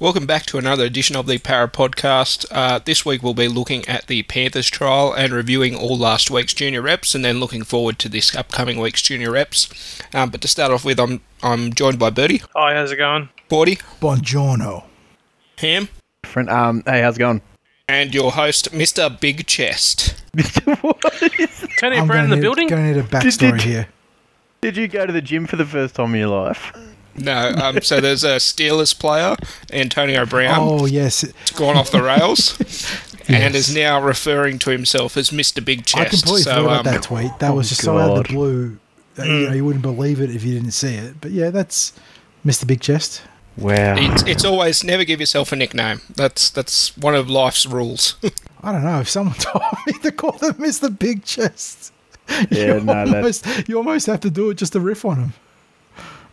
Welcome back to another edition of the Parra Podcast. Uh, this week we'll be looking at the Panthers trial and reviewing all last week's junior reps, and then looking forward to this upcoming week's junior reps. Um, but to start off with, I'm I'm joined by Bertie, Hi, how's it going? Bordy, Buongiorno. Ham, Friend, um, hey, how's it going? and your host, Mr. Big Chest. Tony I'm Brown in the need, building? Gonna need a backstory did- here. Did you go to the gym for the first time in your life? No, um, so there's a Steelers player, Antonio Brown, oh yes, It's gone off the rails. And is now referring to himself as Mr. Big Chest. I completely so, forgot about um, that tweet. That oh was just so out of the blue. That, you, know, you wouldn't believe it if you didn't see it. But yeah, that's Mr. Big Chest. Wow. It's, it's always never give yourself a nickname. That's that's one of life's rules. I don't know if someone told me to call them Mr. Big Chest. Yeah, you, no, that- almost, you almost have to do it just to riff on him.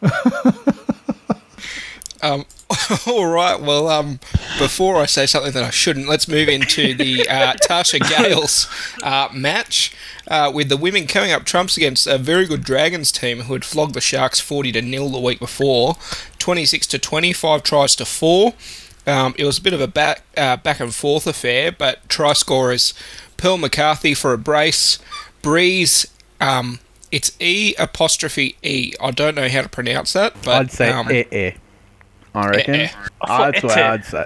um, all right. Well, um, before I say something that I shouldn't, let's move into the uh, Tarsha Gales uh, match uh, with the women coming up trumps against a very good Dragons team who had flogged the Sharks forty to nil the week before, twenty six to twenty five tries to four. Um, it was a bit of a back uh, back and forth affair, but try scorers Pearl McCarthy for a brace, Breeze. Um, it's E apostrophe E. I don't know how to pronounce that, but I'd say um, eh, eh. I reckon. eh. I thought That's what eh. I'd say.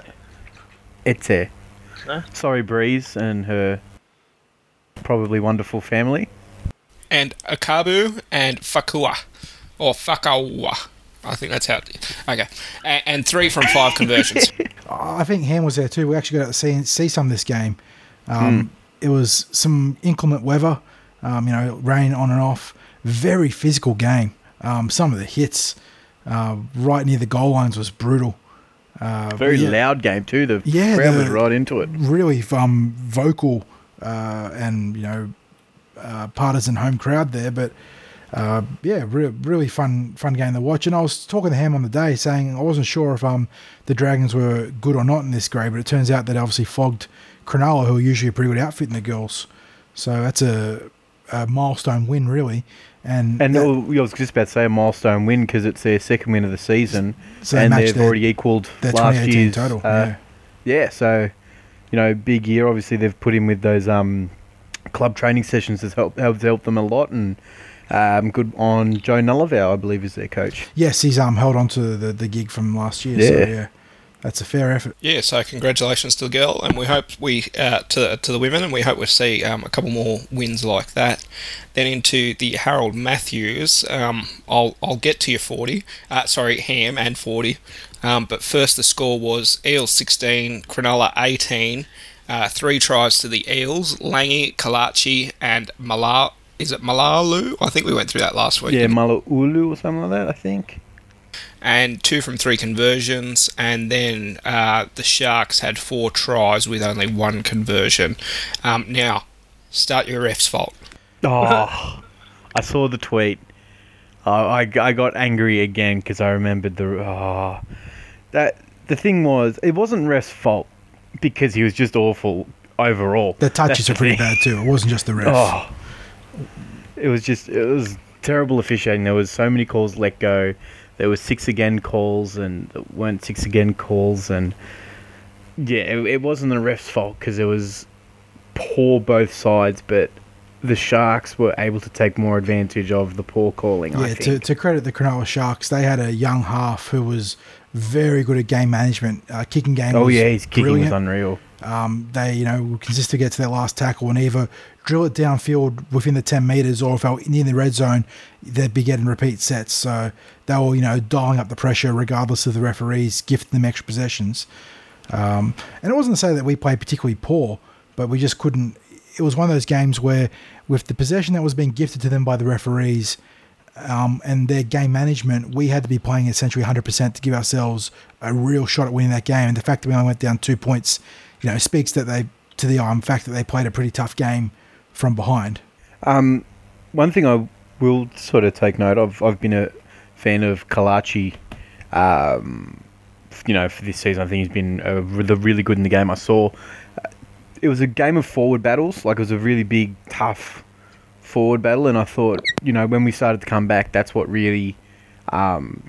It's eh. No? Sorry, Breeze and her probably wonderful family. and Akabu and Fakua or Fakawa. I think that's how. It, okay, and, and three from five conversions. I think Ham was there too. We actually got to see see some of this game. Um, It was some inclement weather, um, you know, rain on and off. Very physical game. Um, some of the hits uh, right near the goal lines was brutal. Uh, Very yeah, loud game too. The Yeah, crowd was right into it. Really um, vocal uh, and you know uh, partisan home crowd there, but. Uh, yeah, re- really fun, fun game to watch. And I was talking to Ham on the day, saying I wasn't sure if um the Dragons were good or not in this grade, but it turns out that obviously flogged Cronulla, who are usually a pretty good outfit in the girls. So that's a, a milestone win, really. And And that- oh, I was just about to say a milestone win because it's their second win of the season, So and they've already equalled last 2018 year's total. uh, yeah. yeah, so you know, big year. Obviously, they've put in with those um, club training sessions has helped has helped them a lot, and um, good on Joe Nullivow, I believe, is their coach. Yes, he's um held on to the, the gig from last year. So Yeah. Yeah, that's a fair effort. yeah, so congratulations to the girl, and we hope we uh, to to the women, and we hope we see um, a couple more wins like that. Then into the Harold Matthews. Um, I'll I'll get to your forty. Uh, sorry, Ham and forty. Um, but first, the score was Eels sixteen, Cronulla eighteen. Uh, three tries to the Eels, Langi, Kalachi, and Malar. Is it Malalu? I think we went through that last week. Yeah, Malaulu or something like that, I think. And two from three conversions, and then uh, the Sharks had four tries with only one conversion. Um, now, start your ref's fault. Oh, I saw the tweet. Oh, I, I got angry again because I remembered the oh, that the thing was it wasn't Ref's fault because he was just awful overall. The touches That's are the pretty thing. bad too. It wasn't just the ref. Oh, it was just it was terrible officiating. There was so many calls let go. There were six again calls and there weren't six again calls and yeah, it, it wasn't the ref's fault because it was poor both sides, but the Sharks were able to take more advantage of the poor calling. I Yeah, to, to credit the Cronulla Sharks, they had a young half who was very good at game management. Uh, kicking game. oh yeah, his kicking brilliant. was unreal. Um, they, you know, would consistently get to their last tackle and either drill it downfield within the 10 metres or if they were near the red zone, they'd be getting repeat sets. So they were, you know, dialing up the pressure regardless of the referees gifting them extra possessions. Um, and it wasn't to say that we played particularly poor, but we just couldn't. It was one of those games where, with the possession that was being gifted to them by the referees, um, and their game management, we had to be playing essentially 100% to give ourselves a real shot at winning that game. And the fact that we only went down two points, you know, speaks that they to the um, fact that they played a pretty tough game from behind. Um, one thing I will sort of take note of, I've been a fan of Kalachi, um, you know, for this season. I think he's been uh, really, good in the game. I saw uh, it was a game of forward battles, like it was a really big, tough forward battle, and I thought, you know, when we started to come back, that's what really um,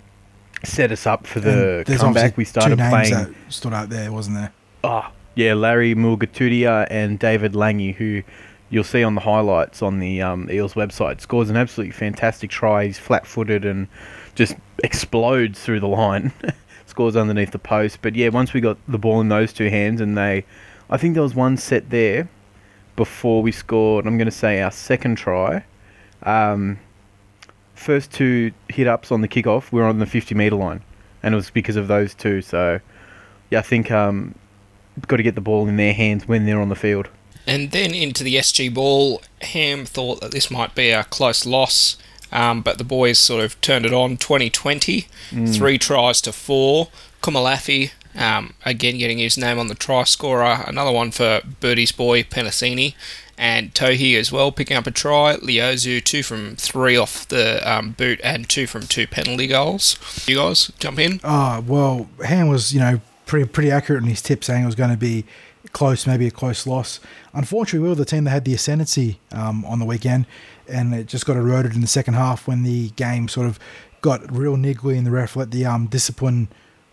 set us up for the comeback. We started playing. that stood out there, wasn't there? Oh, yeah, Larry Mulgatudia and David Lange, who you'll see on the highlights on the um, Eels website, scores an absolutely fantastic try. He's flat footed and just explodes through the line, scores underneath the post. But yeah, once we got the ball in those two hands, and they, I think there was one set there before we scored, I'm going to say our second try. Um, first two hit ups on the kickoff were on the 50 metre line, and it was because of those two. So, yeah, I think um, got to get the ball in their hands when they're on the field. And then into the SG ball, Ham thought that this might be a close loss, um, but the boys sort of turned it on 2020. Three tries to four. Kumalafi, um, again getting his name on the try scorer. Another one for Birdie's boy, Penasini. And Tohi as well, picking up a try. Leozu, two from three off the um, boot and two from two penalty goals. You guys jump in? Ah, well, Ham was, you know, pretty pretty accurate in his tip, saying it was going to be close, maybe a close loss. Unfortunately, we were the team that had the ascendancy um, on the weekend, and it just got eroded in the second half when the game sort of got real niggly and the ref let the um, discipline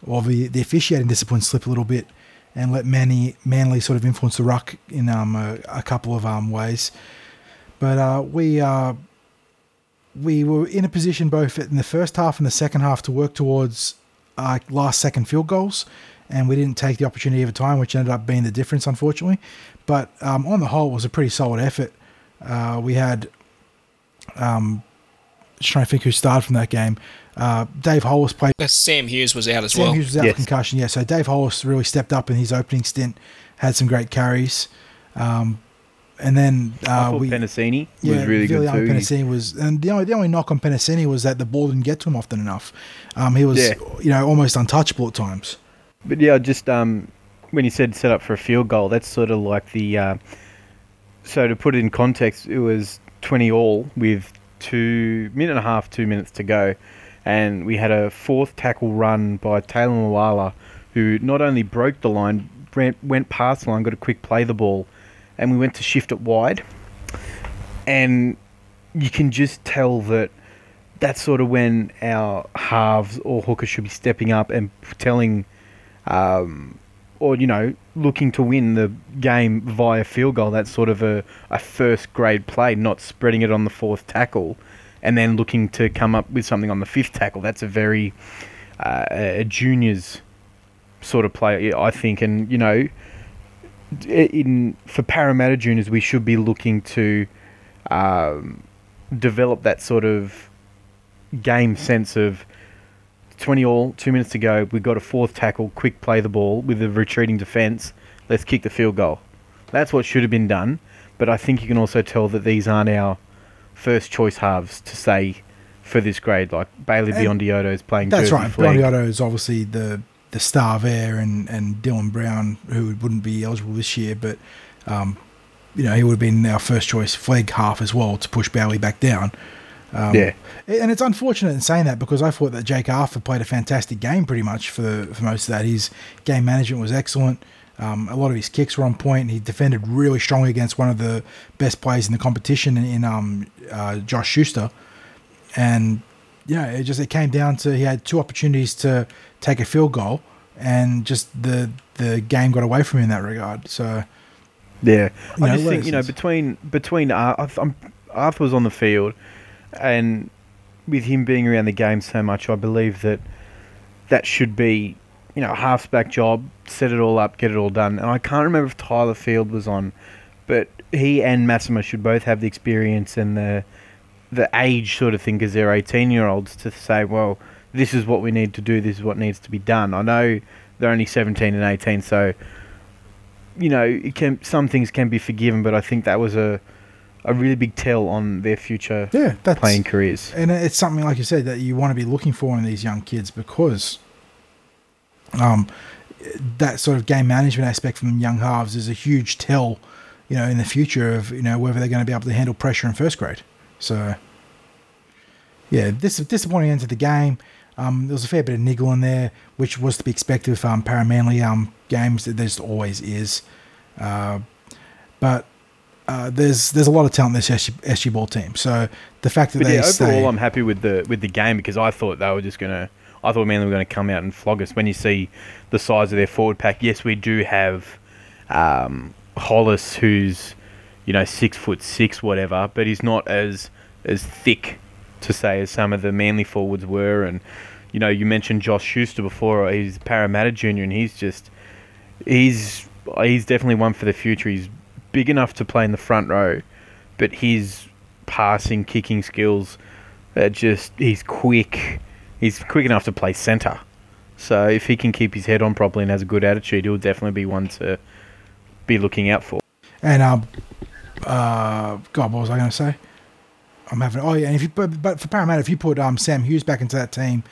or the, the officiating discipline slip a little bit and let Manly, Manly sort of influence the ruck in um, a, a couple of um, ways. But uh, we uh, we were in a position both in the first half and the second half to work towards uh, last second field goals, and we didn't take the opportunity of a time, which ended up being the difference, unfortunately. But um, on the whole, it was a pretty solid effort. Uh, we had, um, just trying to think who started from that game. Uh, Dave Hollis played. Sam Hughes was out as Sam well. Hughes was out Yes. with concussion, yeah. So Dave Hollis really stepped up in his opening stint, had some great carries, um, and then uh, thought we Penasini was really good Viliame too. He- Penasini was, and the only the only knock on Penasini was that the ball didn't get to him often enough. Um, he was, Yeah. you know, almost untouchable at times. But yeah, just um, when you said set up for a field goal, that's sort of like the. Uh, so to put it in context, it was twenty all with two minute and a half, two minutes to go, and we had a fourth tackle run by Taylor Malala, who not only broke the line, went, went past the line, got a quick play the ball, and we went to shift it wide, and you can just tell that that's sort of when our halves or hookers should be stepping up and telling, um, or you know, looking to win the game via field goal. That's sort of a, a first grade play, not spreading it on the fourth tackle, and then looking to come up with something on the fifth tackle. That's a very uh, a juniors sort of play, I think, and you know, in for Parramatta juniors, we should be looking to um, develop that sort of game sense of 20 all, two minutes to go. We've got a fourth tackle, quick play the ball with a retreating defence. Let's kick the field goal. That's what should have been done. But I think you can also tell that these aren't our first choice halves to say for this grade. Like Bailey And Biondi-Odo is playing That's Jersey right. flag. Biondi-Odo is obviously the the star there, and and Dylan Brown, who wouldn't be eligible this year, but um, you know he would have been our first choice flag half as well to push Bailey back down. Um, Yeah. and it's unfortunate in saying that because I thought that Jake Arthur played a fantastic game pretty much for for most of that. His game management was excellent. Um, a lot of his kicks were on point. He defended really strongly against one of the best players in the competition in, in um, uh, Josh Schuster and you know, it just it came down to he had two opportunities to take a field goal, and just the the game got away from him in that regard. So Yeah, I know, just think you know between between Ar- I th- I'm- Arthur was on the field, and with him being around the game so much, I believe that that should be you know a halfback job, set it all up, get it all done. And I can't remember if Tyler Field was on, but he and Massimo should both have the experience and the the age sort of thing because they're 18 year olds to say, well, this is what we need to do, this is what needs to be done. I know they're only 17 and 18, so you know, it can some things can be forgiven, but I think that was a a really big tell on their future yeah, that's playing careers. and it's something like you said that you want to be looking for in these young kids because um that sort of game management aspect from young halves is a huge tell you know in the future of you know whether they're going to be able to handle pressure in first grade. So yeah this disappointing end to the game. Um, there was a fair bit of niggle in there which was to be expected with um, Paramanly um, games there just always is. Uh, but uh, there's there's a lot of talent in this SG, SG ball team so the fact that But they yeah, stay overall, I'm happy with the with the game because I thought they were just gonna. I thought Manly were going to come out and flog us. When you see the size of their forward pack, yes, we do have um, Hollis, who's you know six foot six, whatever, but he's not as as thick to say as some of the Manly forwards were. And you know, you mentioned Josh Schuster before. He's Parramatta junior, and he's just he's he's definitely one for the future. He's big enough to play in the front row, but his passing, kicking skills are just he's quick. He's quick enough to play centre. So if he can keep his head on properly and has a good attitude, he'll definitely be one to be looking out for. And um, uh, God, what was I going to say? I'm having. Oh yeah, and if you but, but for Parramatta, if you put um Sam Hughes back into that team,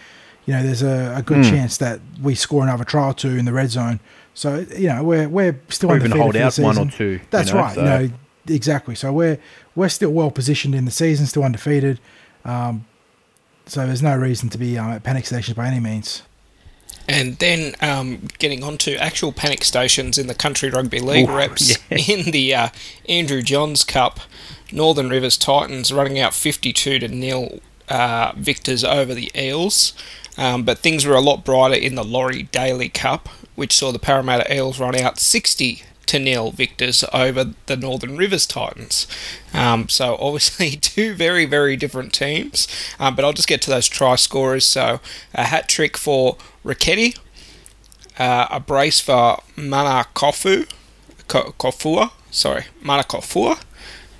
you know there's a, a good Mm. chance that we score another try or two in the red zone. So you know we're we're still Or even undefeated hold for the out one or season. two. you That's know, right. so- You know exactly. So we're we're still well positioned in the season, still undefeated. Um, so there's no reason to be um, at panic stations by any means. And then um, getting on to actual panic stations in the Country Rugby League Ooh, reps yeah. in the uh, Andrew Johns Cup, Northern Rivers Titans running out 52 to nil uh, victors over the Eels. Um, but things were a lot brighter in the Laurie Daly Cup, which saw the Parramatta Eels run out 60 to nil victors over the Northern Rivers Titans. Um, so obviously two very very different teams. Um, but I'll just get to those try scorers. So a hat trick for Ricchetti, uh, a brace for Mana Kofu, Ko- Kofua, sorry, Mana Kofua,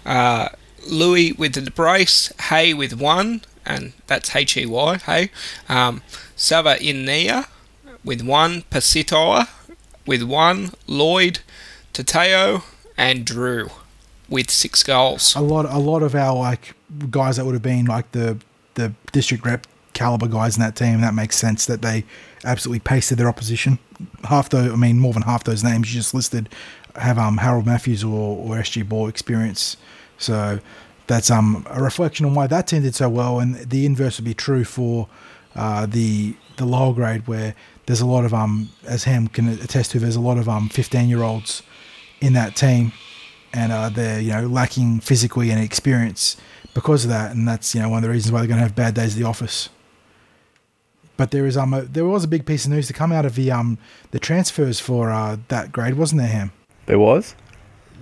uh, Louis with the brace, Hay with one, and that's H E Y, Hay, um, Sava Inea with one, Pasitoa with one, Lloyd, Tateo, and Drew with six goals. a lot a lot of our like guys that would have been like the the district rep caliber guys in that team that makes sense that they absolutely pasted their opposition. Half the i mean more than half those names you just listed have um harold matthews or, or sg ball experience. So that's um a reflection on why that team did so well and the inverse would be true for uh the the lower grade where there's a lot of um as ham can attest to there's a lot of um 15 year olds in that team and uh, they're you know lacking physically and experience because of that, and that's you know one of the reasons why they're going to have bad days at the office. But there is um a, there was a big piece of news to come out of the um the transfers for uh, that grade, wasn't there, Ham? There was.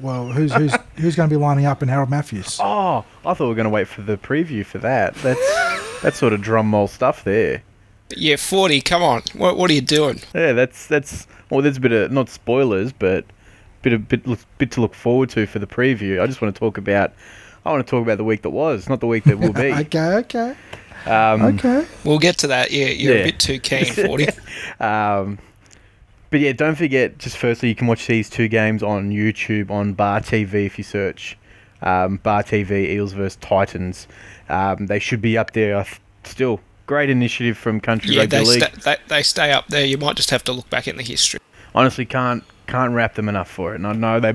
Well, who's who's who's going to be lining up in Harold Matthews? Oh, I thought we were going to wait for the preview for that. That's that's sort of drum roll stuff there. Yeah, 40, come on. What, what are you doing? Yeah, that's that's well, there's a bit of not spoilers, but bit of bit bit to look forward to for the preview. I just want to talk about. I want to talk about the week that was, not the week that will be. okay, okay, Um, okay. We'll get to that. Yeah, you're Yeah. a bit too keen, 40. Um, but yeah, don't forget. Just firstly, you can watch these two games on YouTube on Bar TV if you search um, Bar TV Eels versus Titans. Um, they should be up there. Still, great initiative from Country yeah, Rugby they, League. sta- they, they stay up there. You might just have to look back in the history. Honestly, can't can't wrap them enough for it. And I know they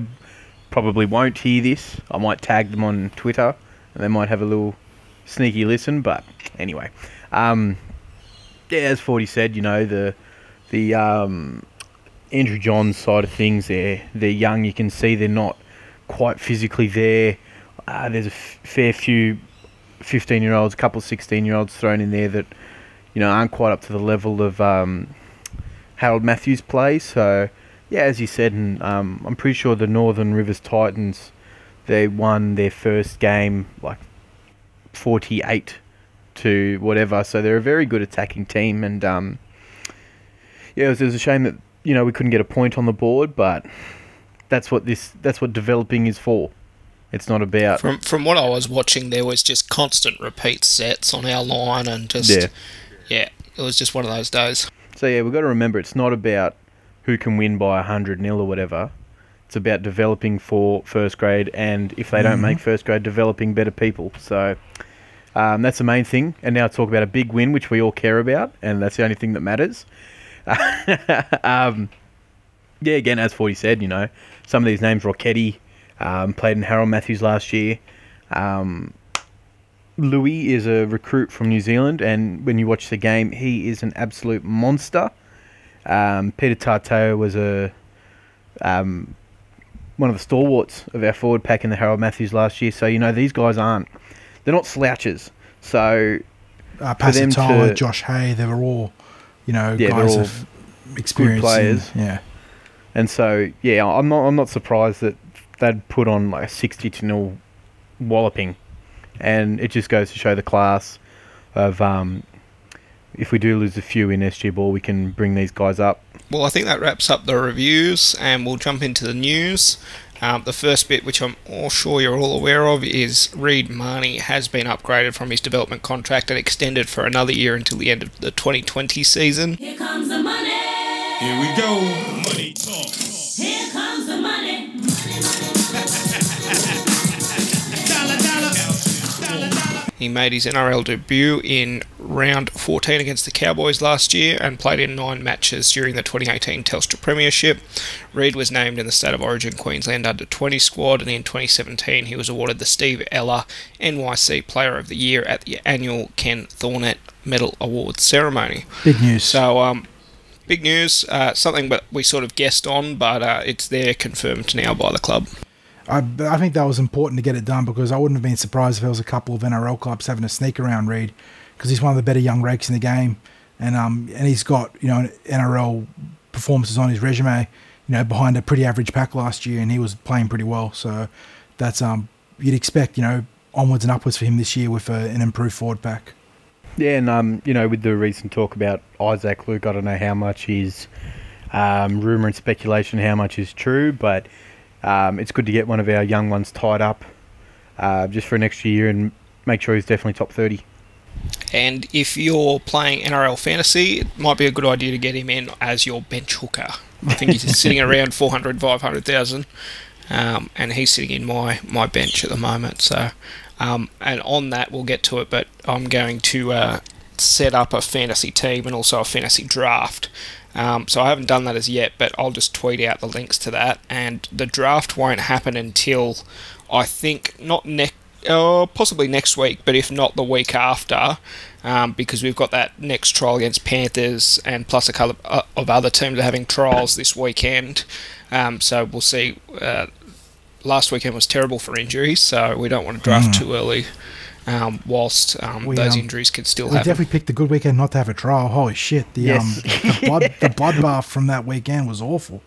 probably won't hear this. I might tag them on Twitter, and they might have a little sneaky listen. But anyway, um, yeah, as Forty said, you know the the um, Andrew Johns side of things. They're they're young. You can see they're not quite physically there. Uh, there's a f- fair few 15 year olds, a couple of 16 year olds thrown in there that you know aren't quite up to the level of um, Harold Matthews play. So yeah, as you said, and um, I'm pretty sure the Northern Rivers Titans they won their first game like 48 to whatever. So they're a very good attacking team, and um, yeah, it was, it was a shame that you know we couldn't get a point on the board, but that's what this that's what developing is for. It's not about From from what I was watching, there was just constant repeat sets on our line, and just Yeah. yeah, it was just one of those days. So yeah, we've got to remember it's not about who can win by hundred nil or whatever. It's about developing for first grade, and if they don't make first grade, developing better people. So um, that's the main thing. And now talk about a big win, which we all care about, and that's the only thing that matters. um, yeah, again, as Forty said, you know, some of these names, Rocketti, um, played in Harold Matthews last year. Um, Louis is a recruit from New Zealand, and when you watch the game, he is an absolute monster. Um, Peter Tarteo was a um, one of the stalwarts of our forward pack in the Harold Matthews last year. So you know these guys aren't they're not slouches. So Uh, For Pasatoa, to- Josh Hay, they were all you know, Yeah, they're guys all of experience. players. and- yeah. And so, yeah, I'm not I'm not surprised that they'd put on like a 60 to nil walloping, and it just goes to show the class of um, if we do lose a few in SG ball, we can bring these guys up. Well, I think that wraps up the reviews, and we'll jump into the news. Um, the first bit, which I'm all sure you're all aware of, is Reed Mahoney has been upgraded from his development contract and extended for another year until the end of the 2020 season. Here comes the money. Here we go. Money talk. He made his NRL debut in round 14 against the Cowboys last year and played in nine matches during the 2018 Telstra Premiership. Reed was named in the State of Origin Queensland Under 20 squad, and in 2017 he was awarded the Steve Ella NYC Player of the Year at the annual Ken Thornett Medal Awards ceremony. Big news. So, um, big news, uh, something that we sort of guessed on, but uh, it's there confirmed now by the club. I, I think that was important to get it done because I wouldn't have been surprised if there was a couple of NRL clubs having a sneak around Reed because he's one of the better young rakes in the game, and um and he's got you know NRL performances on his resume, you know behind a pretty average pack last year, and he was playing pretty well. So that's um you'd expect you know onwards and upwards for him this year with a, an improved forward pack. Yeah, and um, you know, with the recent talk about Isaac Luke, I don't know how much is um, rumor and speculation, how much is true, but um, it's good to get one of our young ones tied up uh, just for an extra year and make sure he's definitely top 30. And if you're playing NRL fantasy, it might be a good idea to get him in as your bench hooker. I think he's sitting around 400, 500,000, um, and he's sitting in my, my bench at the moment. So, um, and on that, we'll get to it, but I'm going to uh, set up a fantasy team and also a fantasy draft. Um, so I haven't done that as yet, but I'll just tweet out the links to that. And the draft won't happen until I think not next, uh, possibly next week, but if not the week after, um, because we've got that next trial against Panthers, and plus a couple of, uh, of other teams are having trials this weekend. Um, so we'll see. Uh, last weekend was terrible for injuries, so we don't want to draft too early. Um, whilst um, We, those um, injuries could still We happen. definitely picked a good weekend not to have a trial. Holy shit! The Yes. um the, blood, the bloodbath from that weekend was awful.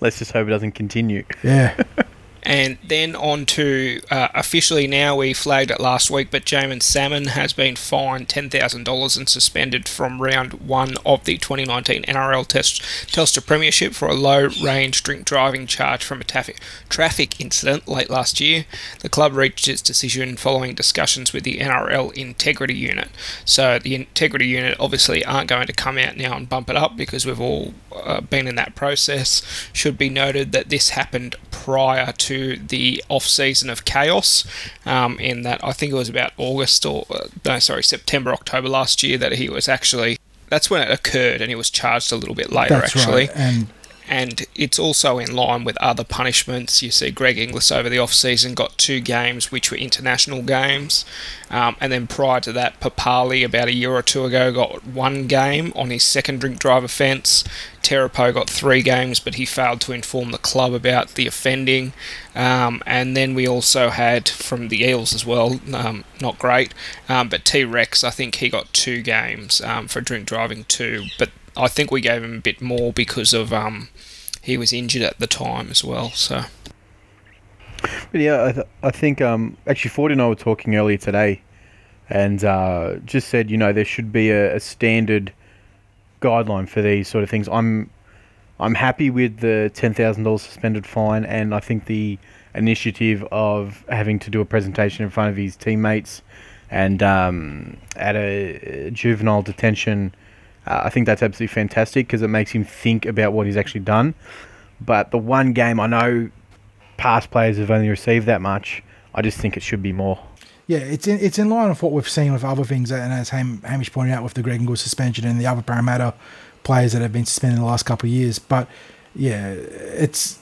Let's just hope it doesn't continue. Yeah. And then on to uh, officially now, we flagged it last week, but Jaeman Salmon has been fined $10,000 and suspended from round one of the 2019 NRL Test- Telstra Premiership for a low range drink driving charge from a traffic, traffic incident late last year. The club reached its decision following discussions with the NRL Integrity Unit. So the Integrity Unit obviously aren't going to come out now and bump it up because we've all uh, been in that process. Should be noted that this happened prior to the off season of chaos. Um, in that I think it was about August or uh, no, sorry, September, October last year that he was actually. That's when it occurred, and he was charged a little bit later. That's actually, right. And and it's also in line with other punishments. You see, Greg Inglis over the off season got two games, which were international games, um, and then prior to that, Papalii about a year or two ago got one game on his second drink drive offence. Terapo got three games, but he failed to inform the club about the offending. Um, and then we also had from the Eels as well, um, not great, um, but T Rex, I think he got two games um, for drink driving too, but I think we gave him a bit more because of um, he was injured at the time as well. So But yeah, I, th- I think um, actually Ford and I were talking earlier today, and uh, just said you know there should be a, a standard guideline for these sort of things. I'm I'm happy with the ten thousand dollars suspended fine, and I think the initiative of having to do a presentation in front of his teammates and um, at a juvenile detention. Uh, I think that's absolutely fantastic because it makes him think about what he's actually done. But the one game I know past players have only received that much. I just think it should be more. Yeah, it's in it's in line with what we've seen with other things, and as Ham, Hamish pointed out with the Greg and Inglis suspension and the other Parramatta players that have been suspended in the last couple of years. But yeah, it's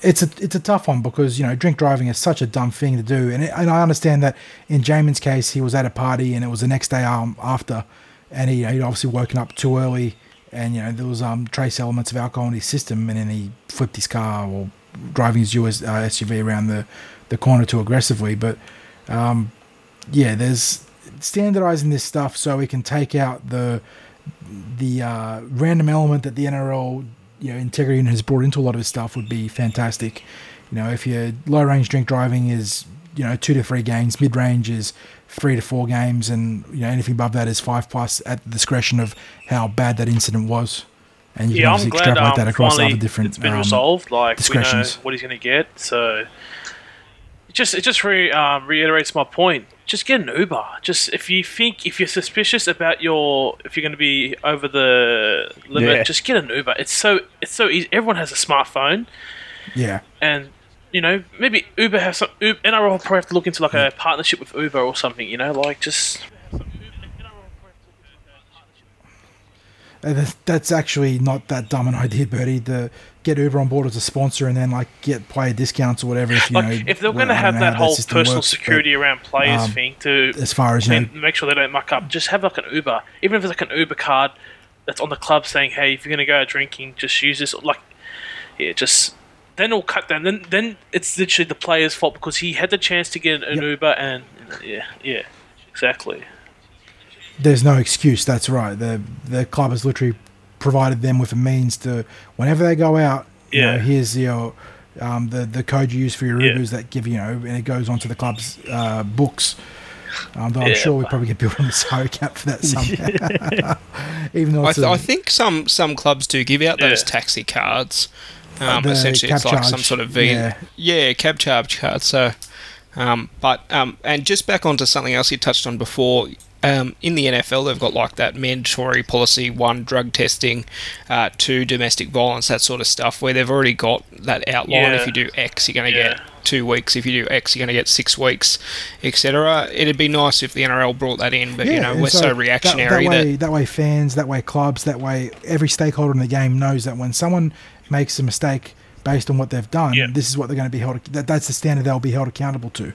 it's a it's a tough one because you know drink driving is such a dumb thing to do, and it, and I understand that in Jaeman's case he was at a party and it was the next day um, after, and he he'd obviously woken up too early, and you know there was um trace elements of alcohol in his system, and then he flipped his car or driving his US uh, SUV around the the corner too aggressively, but um, yeah, there's standardizing this stuff so we can take out the the uh, random element that the NRL you know integrity has brought into a lot of his stuff would be fantastic. You know, if your low range drink driving is you know two to three games, mid range is three to four games, and you know anything above that is five plus at the discretion of how bad that incident was. And you Yeah, can I'm obviously glad extrapolate um, that across finally other different. it's been um, resolved. Like we know what he's going to get. So it just it just re, um, reiterates my point. Just get an Uber. Just if you think if you're suspicious about your if you're going to be over the limit, Yeah. just get an Uber. It's so it's so easy. Everyone has a smartphone, Yeah, and you know maybe Uber has some. Uber, NRL will probably have to look into like a partnership with Uber or something. You know, like just Uh, that's- that's actually not that dumb an idea, Bertie. The get Uber on board as a sponsor and then like get player discounts or whatever. If you like know, if they're going to have don't that whole personal works, but security around players um, thing to as far as you know, make sure they don't muck up. Just have like an Uber, even if it's like an Uber card that's on the club saying, "Hey, if you're gonna go out drinking, just use this." Like, yeah, just then it'll cut down. Then then it's literally the player's fault because he had the chance to get an Yep. Uber and yeah, yeah, exactly. there's no excuse. That's right. The the club has literally provided them with a means to whenever they go out. You Yeah. know, here's your um, the the code you use for your Yeah. Ubers that give you know, and it goes onto the club's uh, books. Um, though I'm Yeah. sure we probably get billed on the salary cap for that somehow. Even though I, th- a- I think some some clubs do give out those taxi cards. Um, the essentially, it's like some sort of V. yeah. Yeah, cab charge card. So, um, but um, and just back onto something else you touched on before. Um, in the NFL, they've got like that mandatory policy: one, drug testing; uh, two, domestic violence, that sort of stuff. Where they've already got that outline. Yeah. If you do X, you're going to Yeah. get two weeks. If you do X, you're going to get six weeks, etc. It'd be nice if the NRL brought that in, but you know we're so, that- reactionary That, that, way, that way, fans, that way, clubs, that way, every stakeholder in the game knows that when someone makes a mistake based on what they've done, Yeah. this is what they're going to be held. That, that's the standard they'll be held accountable to.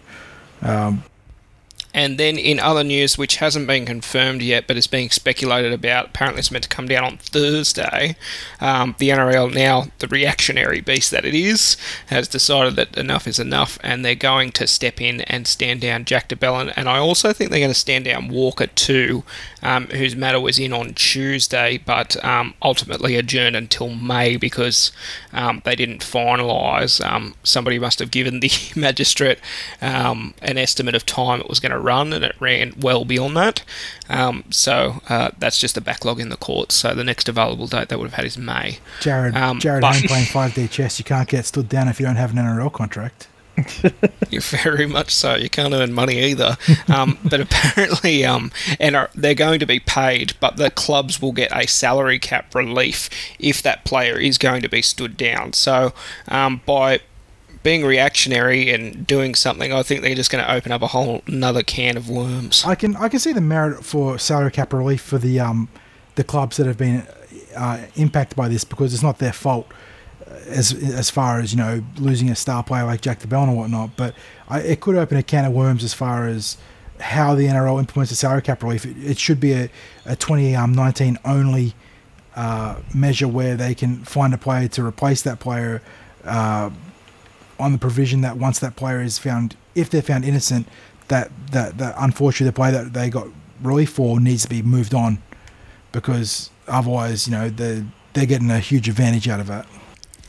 And then in other news, which hasn't been confirmed yet, but is being speculated about, apparently it's meant to come down on Thursday. Um, the NRL now, the reactionary beast that it is, has decided that enough is enough, and they're going to step in and stand down Jack de Belin. And I also think they're going to stand down Walker too, um, whose matter was in on Tuesday, but um, ultimately adjourned until May because um, they didn't finalise. Um, somebody must have given the magistrate um, an estimate of time it was going to run, and it ran well beyond that. Um, so uh, that's just a backlog in the courts. So the next available date they would have had is May. Jared, Um, Jared but- playing 5D chess. You can't get stood down if you don't have an NRL contract. You're very much so. You can't earn money either. Um, but apparently, um, and are, they're going to be paid, but the clubs will get a salary cap relief if that player is going to be stood down. So um, by being reactionary and doing something, I think they're just going to open up a whole another can of worms. I can I can see the merit for salary cap relief for the um the clubs that have been uh, impacted by this because it's not their fault uh, as as far as you know losing a star player like Jack de Belin and whatnot. But I, it could open a can of worms as far as how the NRL implements the salary cap relief. It, it should be a, a 2019 only uh, measure where they can find a player to replace that player uh, on the provision that once that player is found, if they're found innocent, that that that unfortunately the player that they got relief for needs to be moved on, because otherwise, you know, they they're getting a huge advantage out of it.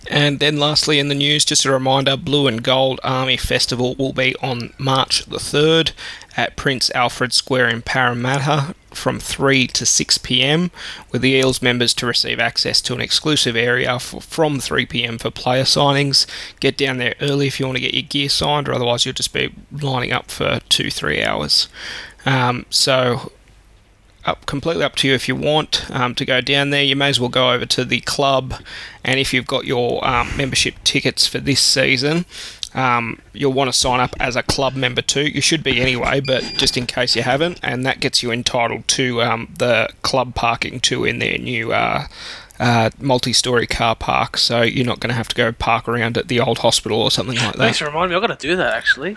And then lastly in the news, just a reminder, Blue and Gold Army Festival will be on March the 3rd at Prince Alfred Square in Parramatta from 3 to 6 p.m. with the Eels members to receive access to an exclusive area for, from 3 p.m. for player signings. Get down there early if you want to get your gear signed, or otherwise you'll just be lining up for two, three hours. Um, so up completely up to you if you want um, to go down there. You may as well go over to the club, and if you've got your um, membership tickets for this season, um, you'll want to sign up as a club member too. You should be anyway, but just in case you haven't, and that gets you entitled to um, the club parking too in their new. Uh, uh, multi-story car park, so you're not going to have to go park around at the old hospital or something like that. Thanks that. for reminding me. I've got to do that actually.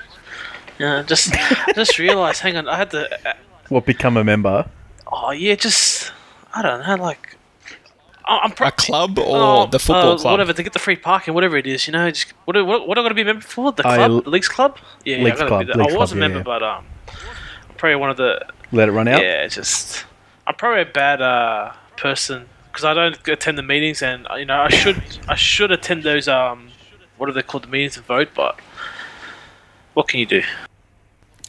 Yeah, just just realised. Hang on, I had to. Uh, What become a member? oh yeah, just I don't know, like. I- I'm pro- A club or Oh, the football uh, club? Whatever to get the free parking, whatever it is, you know. Just what what, what am I going to be a member for? The I- club, the leagues club. Yeah, yeah, Leagues I, club, be that. Leagues I was club, a member, yeah. but um, I'm probably one of the Let it run out. yeah, just I'm probably a bad uh person because I don't attend the meetings, and you know I should I should attend those um what are they called the meetings and vote, but what can you do?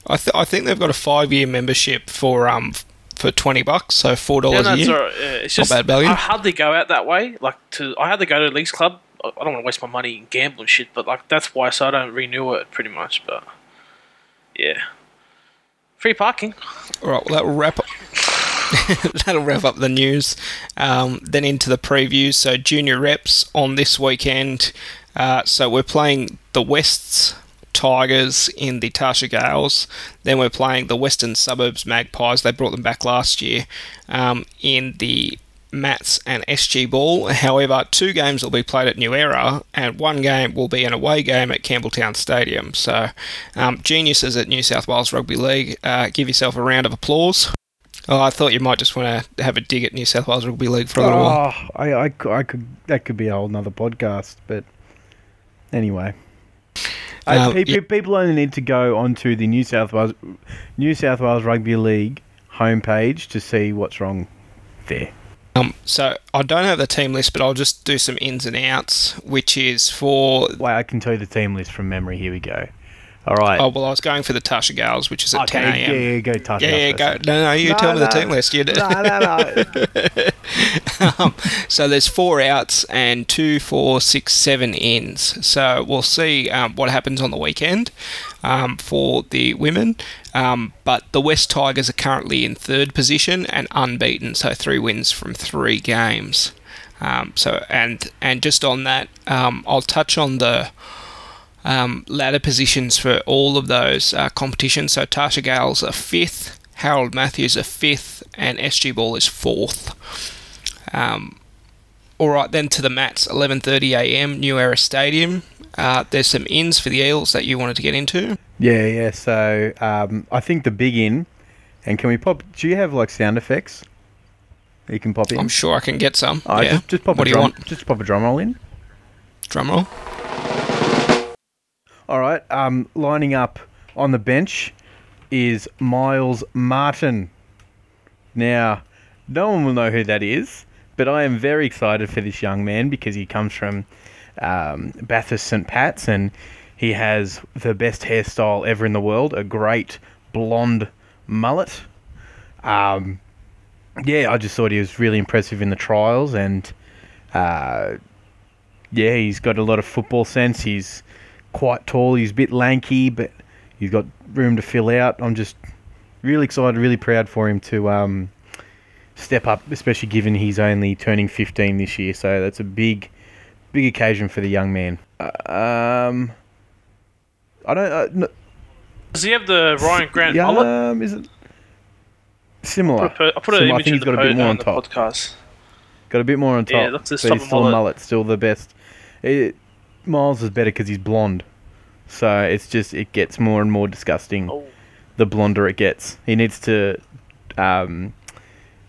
I, th- I think they've got a five year membership for um f- for twenty bucks, so four Yeah, dollars no, a year. Yeah, it's Not just bad value. I hardly go out that way. Like to I hardly go to a leagues club. I don't want to waste my money in gambling shit, but like that's why so I don't renew it pretty much. But yeah, free parking. All right, well, that'll wrap up. that'll wrap up the news. Um, then into the previews. So junior reps on this weekend. Uh, so we're playing the Wests Tigers in the Tarsha Gales. Then we're playing the Western Suburbs Magpies. They brought them back last year um, in the Mats and SG Ball. However, two games will be played at New Era, and one game will be an away game at Campbelltown Stadium. So, um, geniuses at New South Wales Rugby League, uh, give yourself a round of applause. Oh, I thought you might just want to have a dig at New South Wales Rugby League for a little while. Oh, I, I, I could that could be a whole nother podcast, but anyway. Uh, pe- yeah. People only need to go onto the New South Wales New South Wales Rugby League homepage to see what's wrong there. Um, so I don't have the team list, but I'll just do some ins and outs, which is for. Wait, I can tell you the team list from memory. Here we go. All right. Oh well, I was going for the Tarsha Gales, which is at okay, 10 a.m. yeah, yeah, go Tarsha. Yeah, yeah, go. No, no, you No, tell me the team list. You do. No, no, no. um, so there's four outs and two, four, six, seven ins. So we'll see um, what happens on the weekend um, for the women. Um, but the West Tigers are currently in third position and unbeaten, so three wins from three games. Um, so and and just on that, um, I'll touch on the um, ladder positions for all of those uh, competitions. So Tarsha Gales are fifth, Harold Matthews are fifth, and SG Ball is fourth. Um, all right, then to the mats, 11:30 a.m. New Era Stadium. Uh, there's some ins for the Eels that you wanted to get into. yeah, yeah. So um, I think the big in, and can we pop? Do you have like sound effects? You can pop in. I'm sure I can get some. Oh, yeah. just, just pop what a do you drum. want? Just pop a drum roll in. Drum roll. All right. Um, lining up on the bench is Miles Martin. Now, no one will know who that is, but I am very excited for this young man because he comes from um, Bathurst St. Pat's and he has the best hairstyle ever in the world a great blonde mullet. Um, yeah, I just thought he was really impressive in the trials and. Uh, yeah, he's got a lot of football sense. He's quite tall. He's a bit lanky, but he's got room to fill out. I'm just really excited, really proud for him to um, step up, especially given he's only turning 15 this year. So that's a big, big occasion for the young man. Uh, um, I don't. Uh, no, Does he have the Ryan Grant yeah, mullet? um, is it similar? I put, a- I put an. I image think of he's the, got a bit more on top. podcast. Got a bit more on top. Yeah, looks to but stop he's a still a mullet. mullet, still the best. It, Miles is better because he's blonde. So it's just it gets more and more disgusting. Oh. The blonder it gets, he needs to um,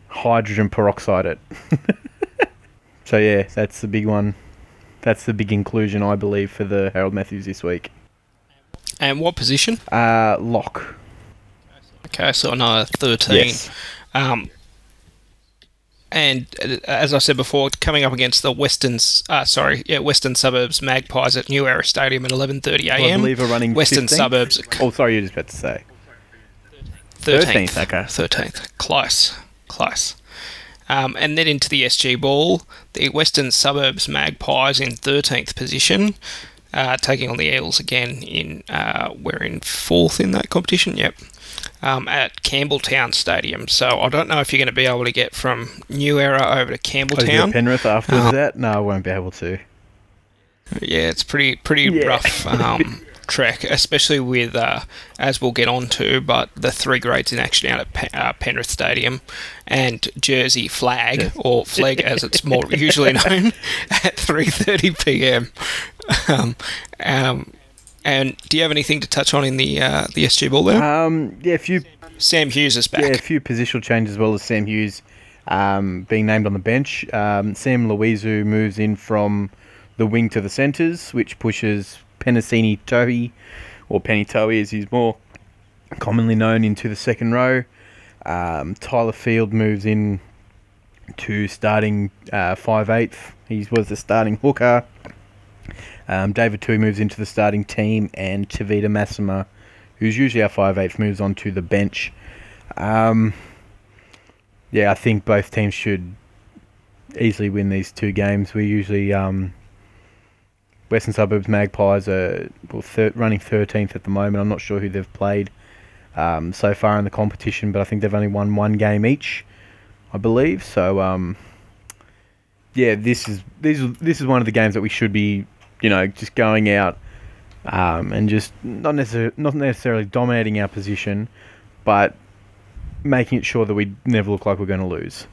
hydrogen peroxide it. so yeah, that's the big one. That's the big inclusion, I believe, for the Harold Matthews this week. And what position? Uh, lock. Okay, so another 13. Yes. Um, and uh, as I said before, coming up against the Western, uh, sorry, yeah, Western Suburbs Magpies at New Era Stadium at 11:30 a.m. I believe are running Western 15th? Suburbs Oh, sorry, you just about to say. 13th. 13th, okay. 13th. Close. Close. Um, and then into the SG Ball, the Western Suburbs Magpies in 13th position, uh, taking on the Eels again in, uh, we're in fourth in that competition, yep, um, at Campbelltown Stadium. So I don't know if you're going to be able to get from New Era over to Oh, Campbelltown. Penrith after Oh. that? No, I won't be able to. Yeah, it's pretty pretty Yeah. rough um, trek, especially with uh, as we'll get on to, but the three grades in action out at Pe- uh, Penrith Stadium and Jersey Flegg or Flag as it's more usually known at 3:30 p.m. Um, um, and do you have anything to touch on in the uh, the SG ball there? Um, yeah, a few Sam Hughes is back. Yeah, a few positional changes as well as Sam Hughes um, being named on the bench. Um, Sam Louisu moves in from the wing to the centres, which pushes Penasini Tohi, or Penny Tohi as he's more commonly known, into the second row. Um, Tyler Field moves in to starting uh, five eighth. He was the starting hooker. Um, David Tui moves into the starting team, and Tavita Massima, who's usually our five eighth, moves on to the bench. Um, yeah, I think both teams should easily win these two games. We usually um, Western Suburbs Magpies are well, thir- running 13th at the moment. I'm not sure who they've played um, so far in the competition, but I think they've only won one game each, I believe. So um, yeah, this is this is this is one of the games that we should be, you know, just going out um, and just not necessarily not necessarily dominating our position, but making it sure that we never look like we're going to lose.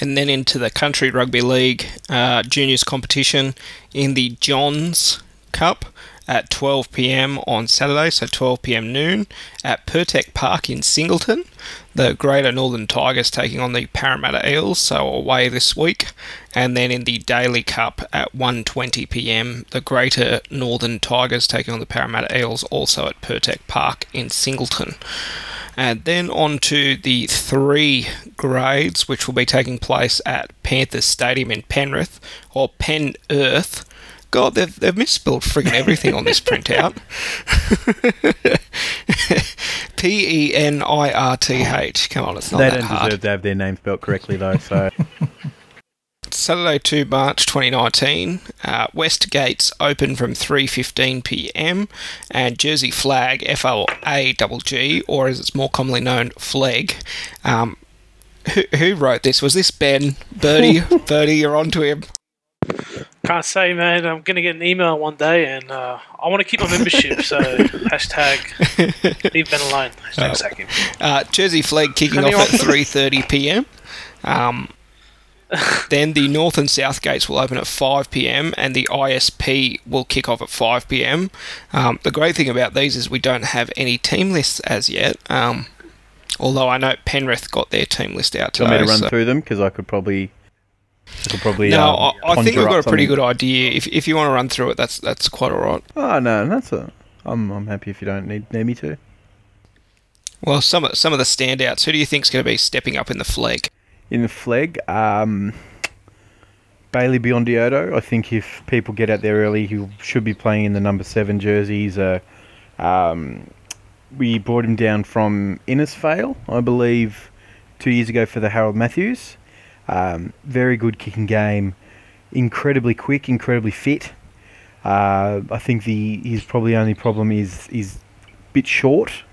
and then into the Country Rugby League uh, juniors competition in the Johns Cup at 12 pm on Saturday, so 12 pm noon at Pertec Park in Singleton. The Greater Northern Tigers taking on the Parramatta Eels, so away this week. And then in the Daley Cup at 1:20 pm, the Greater Northern Tigers taking on the Parramatta Eels, also at Pertec Park in Singleton. And then on to the three grades, which will be taking place at Panthers Stadium in Penrith, or Pen Earth. God, they've, they've misspelled friggin' everything on this printout. P E N I R T H. Come on, it's not they that don't hard. deserve to have their name spelt correctly though. So Saturday 2 March 2019, uh, West Gates open from 3:15 p.m. and Jersey Flag F L A double G or as it's more commonly known Flag. Um, who, who wrote this? Was this Ben Birdie? Birdie, you're on to him. Can't say, man. I'm gonna get an email one day, and uh, I want to keep my membership. So hashtag leave Ben alone. Hashtag sack him. Uh, Jersey Flag kicking off at 3:30 p.m. Um, then the North and South gates will open at 5 p.m. and the ISP will kick off at 5 p.m. Um, the great thing about these is we don't have any team lists as yet. Um, although I know Penrith got their team list out do you today. want me to run so- through them because I could probably, I could probably. no, um, I, I think we've got a pretty something. good idea. If, if you want to run through it, that's that's quite all right. Oh no, that's a. I'm I'm happy if you don't need need me to. Well, some of, some of the standouts. Who do you think's going to be stepping up in the flag? In the flag, um, Bailey Biondi-Odo. I think if people get out there early, he should be playing in the number seven jerseys. Uh, um, we brought him down from Innisfail, I believe, two years ago for the Harold Matthews. Um, very good kicking game, incredibly quick, incredibly fit. Uh, I think the his probably only problem is is a bit short,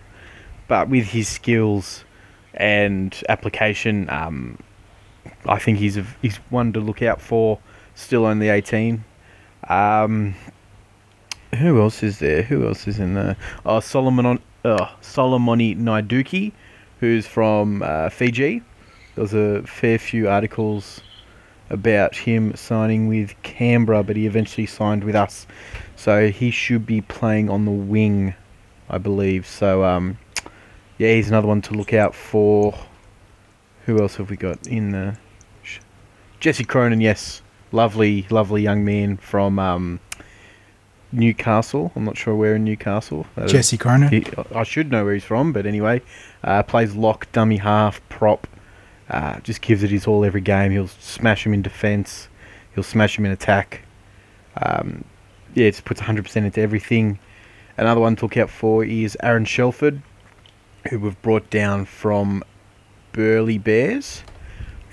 but with his skills and application, um, I think he's a, he's one to look out for. Still only 18. Um, who else is there? Who else is in there? Oh, Solomon, uh, Solomoni Naiduki, who's from uh, Fiji. There was a fair few articles about him signing with Canberra, but he eventually signed with us. So he should be playing on the wing, I believe. So um, yeah, he's another one to look out for. Who else have we got in the? Jesse Cronin, yes, lovely, lovely young man from um, Newcastle. I'm not sure where in Newcastle. Uh, Jesse Cronin. he, I should know where he's from, but anyway, uh, plays lock, dummy half, prop. Uh, just gives it his all every game. He'll smash him in defence. He'll smash him in attack. Um, yeah, just puts 100% into everything. Another one to look out for is Aaron Shelford, who we've brought down from Burleigh Bears.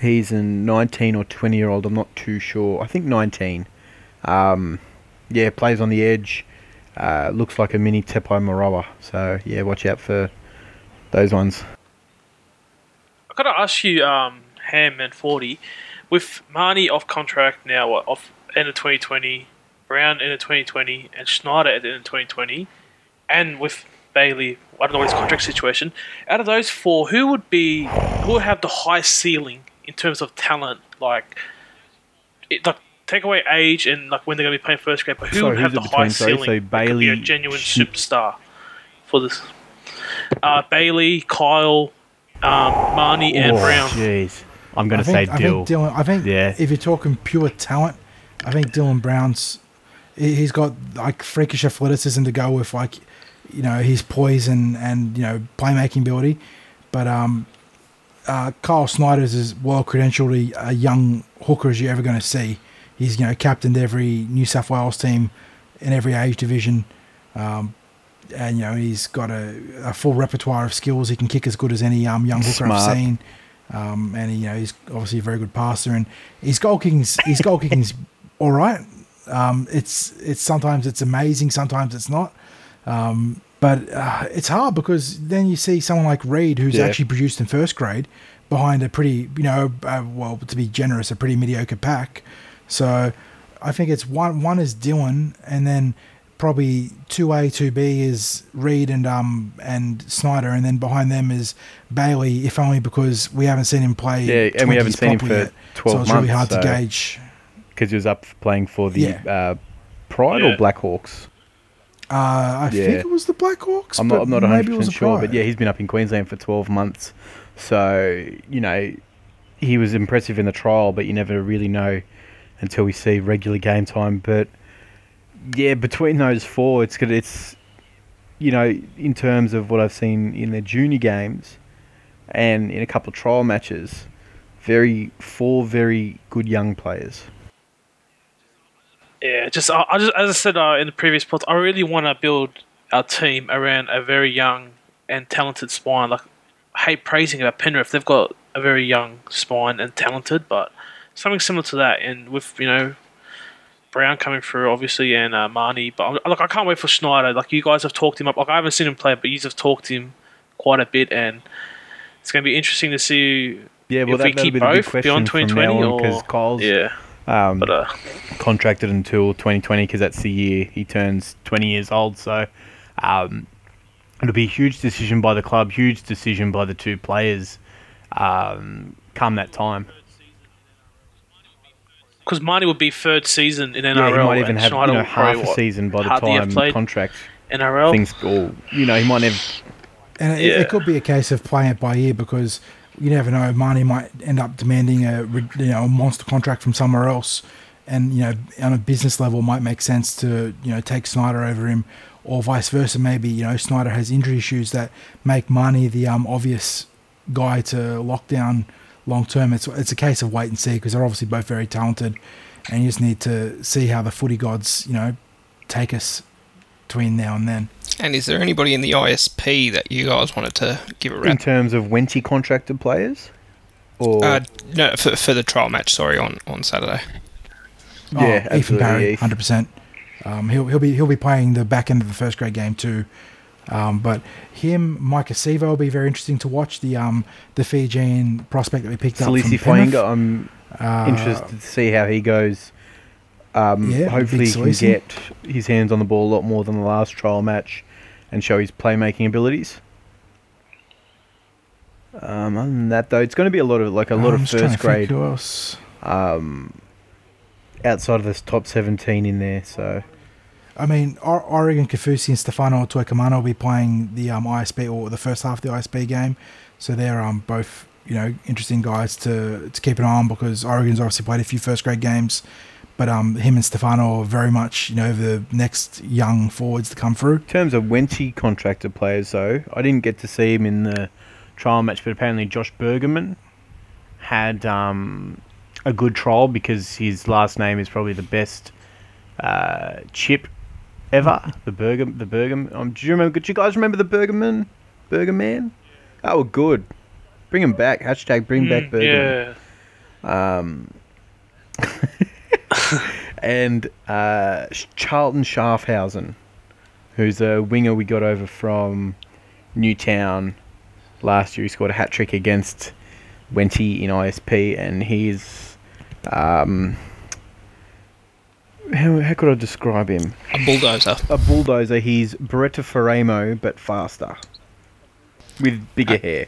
He's a 19 or 20 year old. I'm not too sure. I think 19. Um, yeah, plays on the edge. Uh, looks like a mini Tepai Moeroa. So yeah, watch out for those ones. I gotta ask you, um, Ham and Forty, with Mahoney off contract now, what, off end of 2020, Brown end of 2020, and Schneider at the end of 2020, and with Bailey, I don't know his contract situation. Out of those four, who would be who would have the highest ceiling in terms of talent? Like, it, like take away age and like when they're gonna be playing first grade, but who Sorry, would have the highest Sorry, ceiling? so could be a genuine superstar for this. Uh, Bailey, Kyle, um, Mahoney, and Oh, Brown. Jeez, I'm gonna I think, say I think Dylan. I think Yeah. if you're talking pure talent, I think Dylan Brown's. he- He's got like freakish athleticism to go with, like you know his poise and and you know playmaking ability, but um, uh, Kyle Snyder's as well credentialed a, a young hooker as you're ever going to see. He's you know captained every New South Wales team in every age division, um, and you know he's got a, a full repertoire of skills. He can kick as good as any um, young hooker I've seen, um, and he, you know he's obviously a very good passer. And his goal kicking's his goal kicking's all right. Um, it's it's sometimes it's amazing, sometimes it's not. Um, but uh, it's hard because then you see someone like Reed, who's Yeah. actually produced in first grade, behind a pretty, you know, uh, well, to be generous, a pretty mediocre pack. So I think it's one one is Dylan, and then probably two A, two B is Reed and um and Snyder, and then behind them is Bailey, if only because we haven't seen him play. Yeah, and we haven't seen him for yet. 12 so it's really months, hard to gauge. because he was up playing for the Yeah. uh, Pride Yeah. or Blackhawks. Uh, I Yeah. think it was the Blackhawks. I'm not, I'm not maybe 100 it was percent a sure, but yeah, he's been up in Queensland for 12 months. So you know, he was impressive in the trial, but you never really know until we see regular game time. But yeah, between those four, it's good. It's you know, in terms of what I've seen in their junior games and in a couple of trial matches, very four very good young players. Yeah, just I, I just as I said uh, in the previous pod, I really want to build our team around a very young and talented spine. Like, I hate praising about Penrith; they've got a very young spine and talented, but something similar to that. And with you know Brown coming through, obviously, and uh, Mahoney, but I'm, like I can't wait for Schneider. Like you guys have talked him up. Like I haven't seen him play, but you have talked him quite a bit, and it's going to be interesting to see. Yeah, well, if that, that'll keep be both beyond from 2020 now on because Kyle's yeah, um, but uh, contracted until 2020 because that's the year he turns 20 years old. So um, it'll be a huge decision by the club, huge decision by the two players um, come that time. Because Mahoney would be third season in NRL. Yeah, he might even and have you know, half a season by the time played contract NRL. things go. You know, he might have. And it, Yeah. it could be a case of playing it by ear because you never know. Mahoney might end up demanding a you know a monster contract from somewhere else, and you know on a business level might make sense to you know take Snyder over him, or vice versa. Maybe you know Snyder has injury issues that make Mahoney the um, obvious guy to lock down long term. It's it's a case of wait and see because they're obviously both very talented, and you just need to see how the footy gods you know take us between now and then. And is there anybody in the ISP that you guys wanted to give a In terms of Wenty contracted players, or Uh, no, for, for the trial match. Sorry, on on Saturday. Oh, Yeah, Ethan absolutely, Barry, Ethan. hundred percent. Um, he'll he'll be he'll be playing the back end of the first grade game too. Um, but him, Maika Sivo will be very interesting to watch. The um the Fijian prospect that we picked up Salisi from Penrith. I'm Uh, interested to see how he goes. Um, Yeah, hopefully, he can get his hands on the ball a lot more than the last trial match, and show his playmaking abilities. Um, other than that, though, it's going to be a lot of like a lot I'm of first grade um, outside of this top seventeen in there. So I mean, Oregon Kaufusi and Stefano Utoikamanu will be playing the um, ISB or the first half of the ISB game, so they're um both you know interesting guys to to keep an eye on because Oregon's obviously played a few first grade games, but um him and Stefano are very much you know the next young forwards to come through. in terms of Wenty contracted players, though, I didn't get to see him in the trial match, but apparently Josh Bergerman had um, a good trial because his last name is probably the best uh, chip ever. The Berger, the Bergam. Um, do you remember? Do you guys remember the Bergerman? Bergerman? Oh, well, good. Bring him back. Hashtag bring back Mm, Bergerman. yeah, Um, and uh, Charlton Schaffhausen, who's a winger we got over from Newtown last year. He scored a hat trick against Wenty in ISP, and he's. Um, how, how could I describe him? A bulldozer. A bulldozer. He's Beretta Ferramo, but faster. With bigger hair.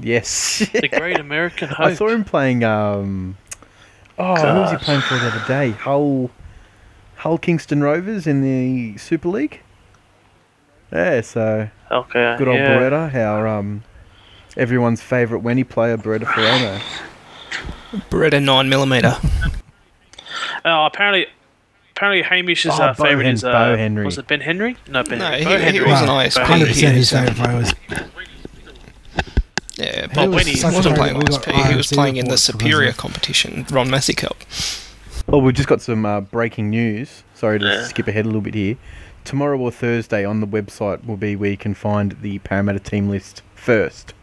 Yes. the great American hope. I saw him playing. Um, oh, who was he playing for the other day? Hull, Hull Kingston Rovers in the Super League. Yeah, so Okay, good old yeah. Beretta, our um, everyone's favourite Wenny player, Beretta Faraimo. Beretta nine millimeter. Oh, apparently, apparently Hamish's Oh, uh, Bo favorite Hen- is uh, Bo Henry. was it Ben Henry? No, Ben No, Henry. he- Bo he Henry. was an Bo ISP. Hundred percent his Yeah, favorite was Yeah, He Bob was when he wasn't playing we last got P. He was playing in the superior competition, Ron Massey Cup. Oh, we've just got some uh, breaking news. Sorry to Yeah. skip ahead a little bit here. Tomorrow or Thursday on the website will be where you can find the Parramatta team list first.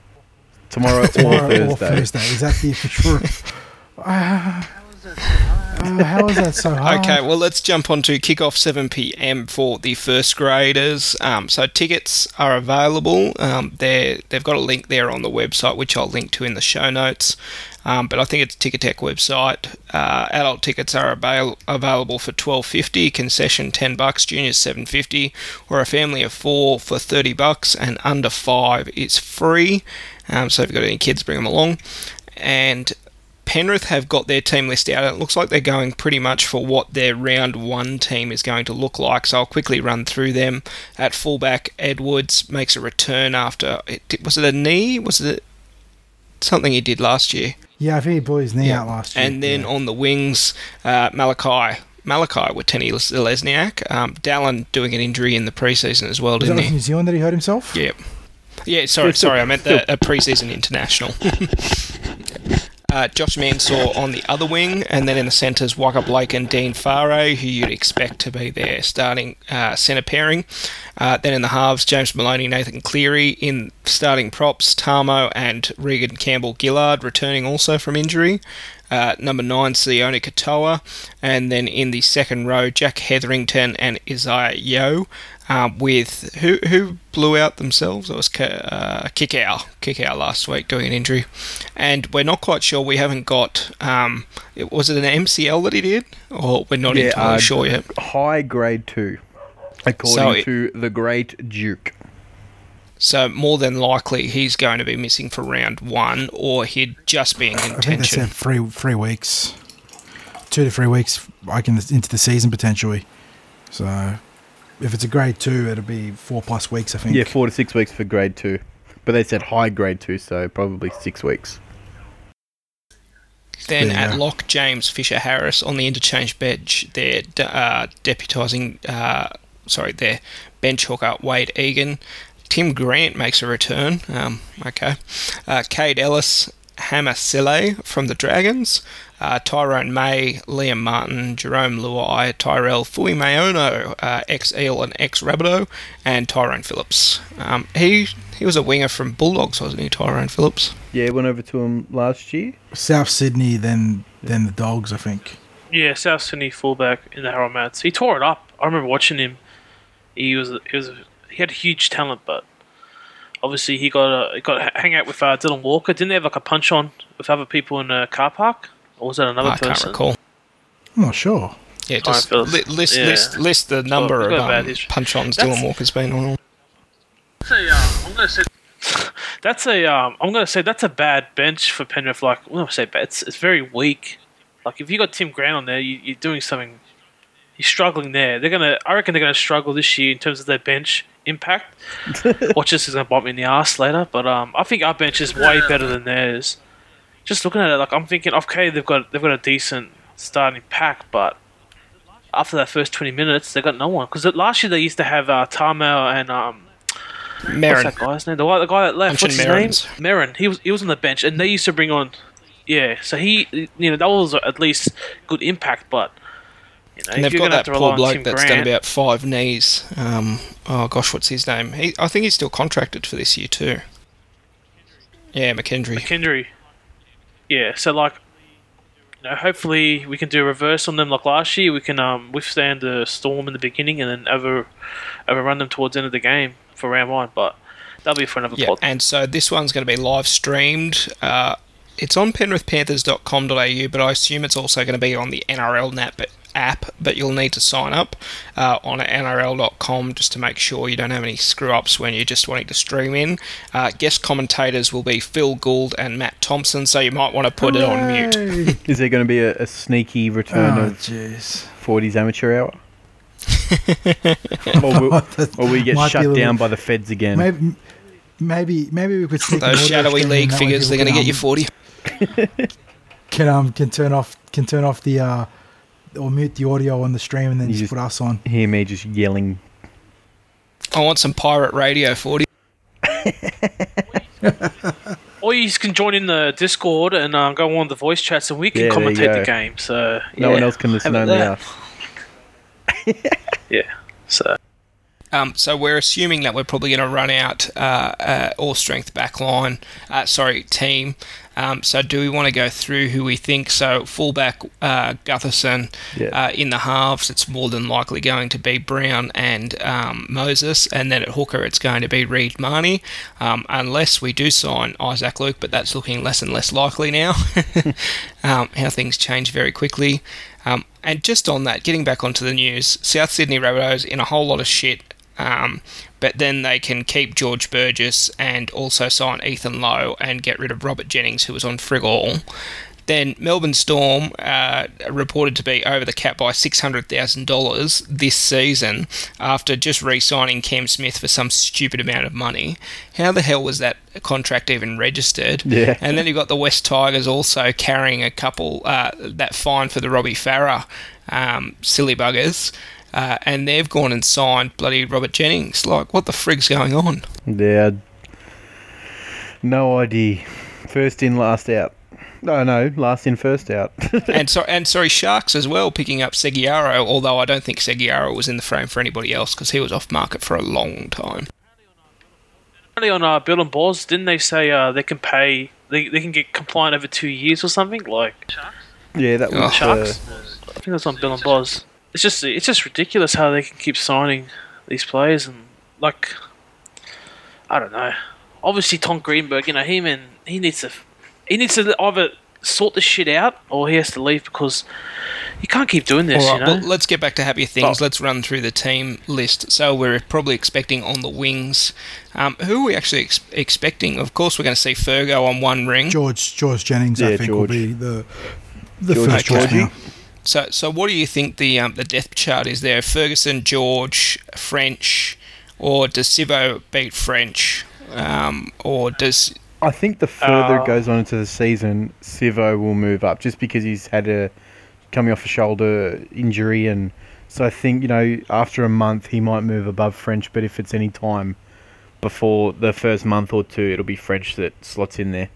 Tomorrow, Tomorrow or or Thursday. Thursday. Is that the official? Uh, how is that so hard? Okay, well, let's jump on to kickoff 7 p.m. for the first graders. Um, so tickets are available. Um, they've got a link there on the website, which I'll link to in the show notes. Um, but I think it's Ticketek website. Uh, adult tickets are avail- available for twelve fifty, concession ten bucks, juniors seven fifty, or a family of four for thirty bucks, and under five is free. Um, so if you've got any kids, bring them along. And Penrith have got their team list out. And it looks like they're going pretty much for what their round one team is going to look like. So I'll quickly run through them. At fullback, Edwards makes a return after it, was it a knee? Was it something he did last year? Yeah, I think he blew his knee Yeah. out last year. And then yeah. on the wings, uh, Malachi. Malakai Watene-Zelezniak. Um, Dallin doing an injury in the preseason as well, was that didn't with he? New Zealand that he hurt himself? Yeah. Yeah, sorry, sorry, I meant the, a preseason international. uh, Josh Mansour on the other wing, and then in the centres, Waka Blake and Dean Whare, who you'd expect to be their starting uh, centre pairing. Uh, then in the halves, James Maloney, Nathan Cleary in starting props, Tamou and Reagan Campbell-Gillard returning also from injury. Uh, number nine, Sione Katoa, and then in the second row, Jack Hetherington and Isaiah Yeo, um, with who who blew out themselves. It was K- uh, Kikau, Kikau last week doing an injury, and we're not quite sure. We haven't got. Um, it, was it an MCL that he did, or we're not entirely uh, sure yet. High grade two, according So it- to the Great Duke. So more than likely, he's going to be missing for round one, or he'd just be in I think contention. said three three weeks, two to three weeks, like in the, into the season potentially. So, if it's a grade two, it'll be four plus weeks. I think. Yeah, four to six weeks for grade two. But they said high grade two, so probably six weeks. Then There at go. lock, James Fisher Harris on the interchange bench. They're uh, deputising, uh, sorry, their bench hooker Wade Egan. Tim Grant makes a return. Um, okay. Uh, Kaide Ellis, Hammer Sile from the Dragons. Uh, Tyrone May, Liam Martin, Jarome Luai, Tyrell Fuimaono, uh, ex Eel and ex Rabido, and Tyrone Phillips. Um, he he was a winger from Bulldogs, wasn't he, Tyrone Phillips? Yeah, went over to him last year. South Sydney, then then the Dogs. I think. Yeah, South Sydney fullback in the Harold Mats. He tore it up. I remember watching him. He was he was he had huge talent, but obviously he got uh, he got to hang out with uh, Dylan Walker. Didn't they have like a punch on with other people in a car park, or was that another I person? can't recall. I'm not sure. Yeah, just Phillips. li- list, Yeah. list list the number we've got a of um, punch-ons Dylan Walker's been on. That's a, uh, I'm gonna say that's a um, I'm gonna say that's a bad bench for Penrith. Like I'm gonna say bad. It's, it's very weak. Like if you got Tim Grant on there, you, you're doing something. You're struggling there. They're gonna. I reckon they're gonna struggle this year in terms of their bench impact. Watch this is gonna bite me in the ass later. But um, I think our bench is way better than theirs. Just looking at it, like I'm thinking, okay, they've got they've got a decent starting pack, but after that first 20 minutes, they got no one. Because last year they used to have uh, Tarmel and um, What's that guy's name? The guy, the guy that left. Punchin What's his Merrin's. name? Merrin. He was he was on the bench, and they used to bring on. Yeah, so he, you know, that was at least good impact. But you know, And they've got that poor bloke that's Grant, done about five knees. Um, oh gosh, what's his name? He, I think he's still contracted for this year too. Yeah, McKendry. McKendry. Yeah, so like, you know, hopefully we can do a reverse on them like last year. We can um, withstand the storm in the beginning and then over overrun them towards the end of the game for round one. But that'll be for another Yeah, pod. and so this one's going to be live streamed. Uh, it's on penrithpanthers.com.au, but I assume it's also going to be on the NRL NAP app, but you'll need to sign up uh, on nrl.com just to make sure you don't have any screw ups when you're just wanting to stream in. Uh, guest commentators will be Phil Gould and Matt Thompson, so you might want to put it on mute. Is there going to be a, a sneaky return Oh of jeez. 40's amateur hour? or, will, or we get shut a little- down by the feds again? Maybe, maybe, maybe we could sneak an Those shadowy league that way figures, they're going to get can, you um, 40. Can um can turn off can turn off the uh or mute the audio on the stream and then You just just- put us on. Hear me just yelling. I want some pirate radio 40. or you can join in the Discord and uh, go on the voice chats, and we can Yeah, commentate the game. So No yeah, one else can listen, have it only us. Yeah. So Um, so we're assuming that we're probably going to run out uh, uh, all strength back line, uh, sorry, team. Um, so do we want to go through who we think? So fullback uh, Gutherson Yeah. uh, in the halves, it's more than likely going to be Brown and um, Moses, and then at hooker it's going to be Reed Mahoney, um, unless we do sign Isaac Luke, but that's looking less and less likely now. um, how things change very quickly. Um, and just on that, getting back onto the news, South Sydney Rabbitohs in a whole lot of shit. Um, but then they can keep George Burgess and also sign Ethan Lowe and get rid of Robert Jennings, who was on frig all. Then Melbourne Storm uh, reported to be over the cap by six hundred thousand dollars this season after just re-signing Cam Smith for some stupid amount of money. How the hell was that contract even registered? Yeah. And then you've got the West Tigers also carrying a couple uh, that fine for the Robbie Farah um, silly buggers. Uh, and they've gone and signed bloody Robert Jennings. Like, what the frig's going on? Yeah. No idea. First in, last out. No, no, last in, first out. and so, and sorry, Sharks as well picking up Segeyaro. Although I don't think Segeyaro was in the frame for anybody else because he was off market for a long time. apparently on uh, Bill and Boz, didn't they say uh, they can pay? They, they can get compliant over two years or something like yeah, that Oh. was Sharks. uh, I think that's on Bill and Boz. It's just it's just ridiculous how they can keep signing these players and like I don't know. Obviously, Todd Greenberg, you know him and he needs to he needs to either sort this shit out or he has to leave because you can't keep doing this. All right, you know. well, let's get back to happier things. Oh. Let's run through the team list. So we're probably expecting on the wings. Um, who are we actually ex- expecting? Of course, we're going to see Fergo on one ring. George George Jennings, I Yeah, think, will be the the George first choice Georgie. Now. So, so what do you think the um, the depth chart is there? Ferguson, George, French, or does Sivo beat French? Um, or does I think the further Uh, it goes on into the season, Sivo will move up just because he's had a coming off a shoulder injury, and so I think you know after a month he might move above French. But if it's any time before the first month or two, it'll be French that slots in there.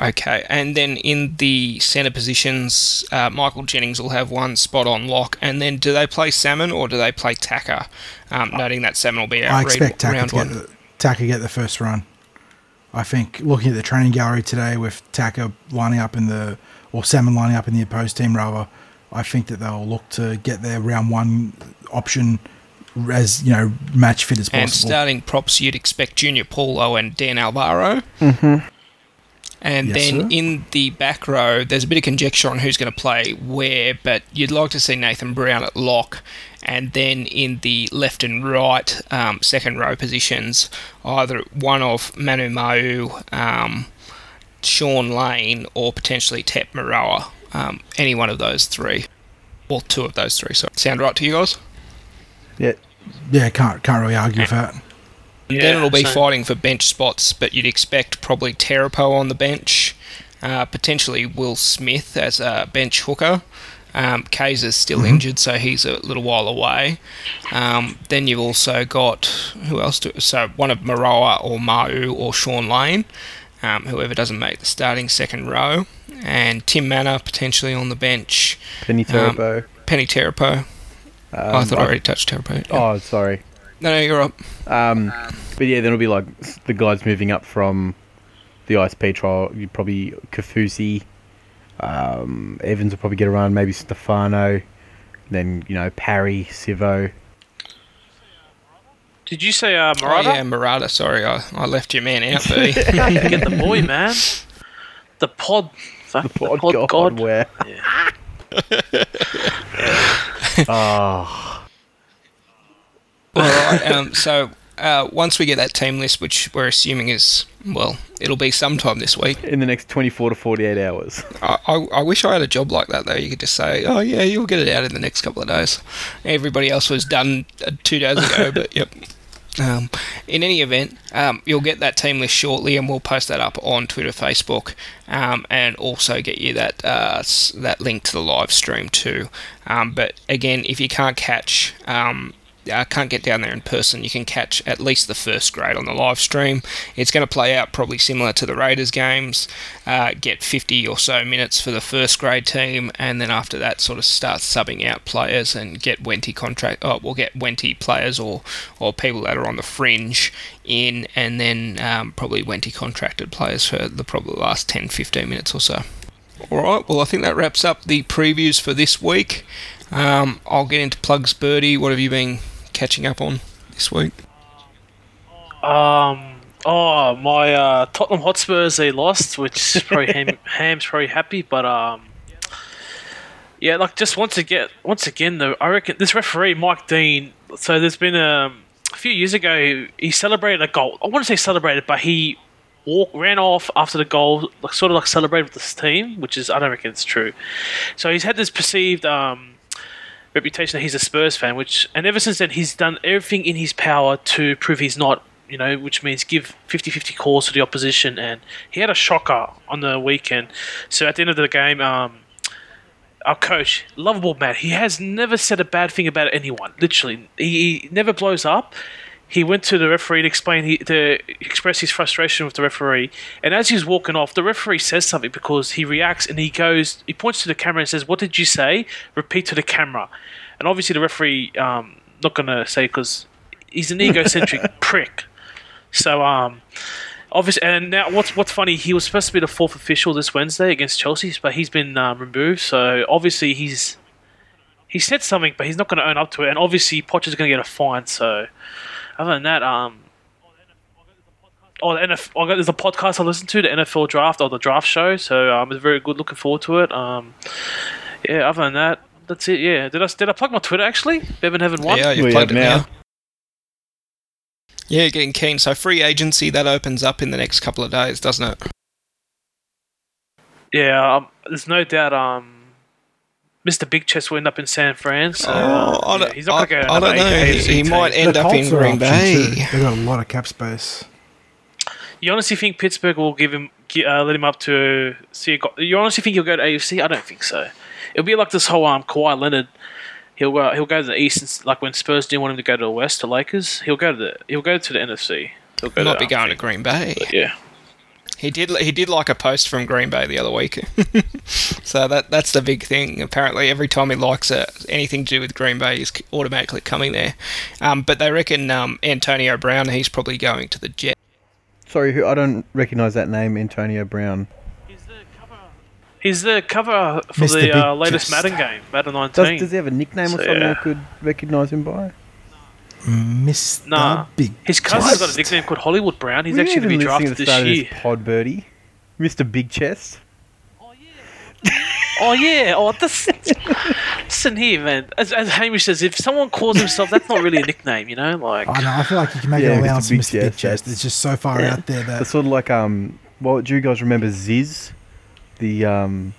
Okay? And then in the centre positions, uh, Michael Jennings will have one spot on lock. And then do they play Salmon or do they play Tacker? Um, noting that Salmon will be out I expect Taka round to get one. the, Taka get the first run. I think looking at the training gallery today with Taka lining up in the or Salmon lining up in the opposed team rather, I think that they'll look to get their round one option as you know match fit as possible. And starting props, you'd expect Junior Paulo and Dan Alvaro. Mm-hmm. And Yes, then sir. in the back row, there's a bit of conjecture on who's going to play where, but you'd like to see Nathan Brown at lock. And then in the left and right um, second row positions, either one of Manu Mau, um, Shaun Lane, or potentially Tep Moeroa. Um, any one of those three. Or two of those three. So sound right to you guys? Yeah, yeah, can't can't really argue with that. And then it'll be same. fighting for bench spots, but you'd expect probably Terepo on the bench, uh, potentially Will Smith as a bench hooker. Um, Kayser's still injured, so he's a little while away. Um, then you've also got who else? Do, so one of Moeroa or Mau or Shaun Lane, um, whoever doesn't make the starting second row, and Tim Mannah potentially on the bench. Peni Terepo. Peni Terepo. Um, I thought I already touched Terepo. Yeah. Oh, sorry. No, no, you're up. Um, but yeah, then it'll be like the guys moving up from the ISP trial. You probably Kaufusi, um, Evans will probably get around. Maybe Stefano. Then you know Parry, Sivo. Did you say uh, Oh, yeah, Murata. Sorry, I, I left your man out, B. Get the boy, man. The pod. Fuck, the Oh, pod, God, god. where? oh, All right. Um, so uh, once we get that team list, which we're assuming is well, it'll be sometime this week. in the next twenty-four to forty-eight hours. I, I, I wish I had a job like that though. You could just say, "Oh yeah, you'll get it out in the next couple of days." Everybody else was done uh, two days ago, but yep. Um, in any event, um, you'll get that team list shortly, and we'll post that up on Twitter, Facebook, um, and also get you that uh, that link to the live stream too. Um, but again, if you can't catch um, uh, can't get down there in person, you can catch at least the first grade on the live stream. It's going to play out probably similar to the Raiders games. Uh, get 50 or so minutes for the first grade team, and then after that, sort of start subbing out players and get Wenty contract. Oh, we'll get Wenty players or or people that are on the fringe in, and then um, probably Wenty contracted players for the probably last 10, 15 minutes or so. All right. Well, I think that wraps up the previews for this week. Um, I'll get into plugs, Birdie. What have you been catching up on this week? Um. Oh, my uh, Tottenham Hotspurs they lost, which is probably Ham, Ham's probably happy, but um. Yeah, like just once again, once again, though, I reckon this referee Mike Dean. So there's been um, a few years ago he celebrated a goal. I want to say celebrated, but he walk ran off after the goal, like sort of like celebrated with this team, which is I don't reckon it's true. So he's had this perceived um, reputation that he's a Spurs fan, which and ever since then he's done everything in his power to prove he's not. You know, which means give 50-50 calls to the opposition, and he had a shocker on the weekend. So at the end of the game, um, our coach, lovable man, he has never said a bad thing about anyone. Literally, he, he never blows up. He went to the referee to explain he, to express his frustration with the referee, and as he's walking off, the referee says something because he reacts and he goes, he points to the camera and says, "What did you say?" Repeat to the camera, and obviously the referee um, not gonna say because he's an egocentric prick. So um, obviously, and now what's what's funny? He was supposed to be the fourth official this Wednesday against Chelsea, but he's been um, removed. So obviously he's he said something, but he's not going to own up to it. And obviously Potter's going to get a fine. So other than that, um. Oh, the NFL, I got, there's a podcast I listen to, the NFL draft or the draft show. So um, it's very good. Looking forward to it. Um, yeah. Other than that, that's it. Yeah. Did I did I plug my Twitter actually? Bevan Heaven one. Yeah, you've We plugged it now. now. Yeah, getting keen. So free agency that opens up in the next couple of days, doesn't it? Yeah, um, there's no doubt. Um, Mr. Big Chest will end up in San Fran. So, Oh, I don't, he's not going to I, I don't know. He, he might end The up in Green Bay. They've got a lot of cap space. You honestly think Pittsburgh will give him, gi- uh, let him up to see? A, go- you honestly think he'll go to AFC? I don't think so. It'll be like this whole um Kawhi Leonard. He'll go. He'll go to the East, and like when Spurs didn't want him to go to the West to Lakers. He'll go to the. He'll go to the NFC. He'll go He to might be um, going to Green Bay. Yeah. He did. He did like a post from Green Bay the other week. so that that's the big thing. Apparently, every time he likes a, anything to do with Green Bay, he's automatically coming there. Um, but they reckon um, Antonio Brown, he's probably going to the Jets. Sorry, who I don't recognise that name, Antonio Brown. He's the cover for Mr. the Big uh, latest Madden game, Madden Does, 19. does he have a nickname So, or something yeah. I could recognise him by? Mr. Nah. Big His cousin's got a nickname called Hollywood Brown. He's Were actually going to be listening drafted at the this start of year. Pod Birdie, Mr. Big Chest. Oh yeah, oh that's listen here, man. As, as Hamish says, if someone calls himself, that's not really a nickname, you know. Like, I know. I feel like you can make Yeah, an Mr. allowance for Big Mr. Big Chest, Chest. It's just so far Yeah. out there that It's sort of like um, what do you guys remember? Ziz, the um,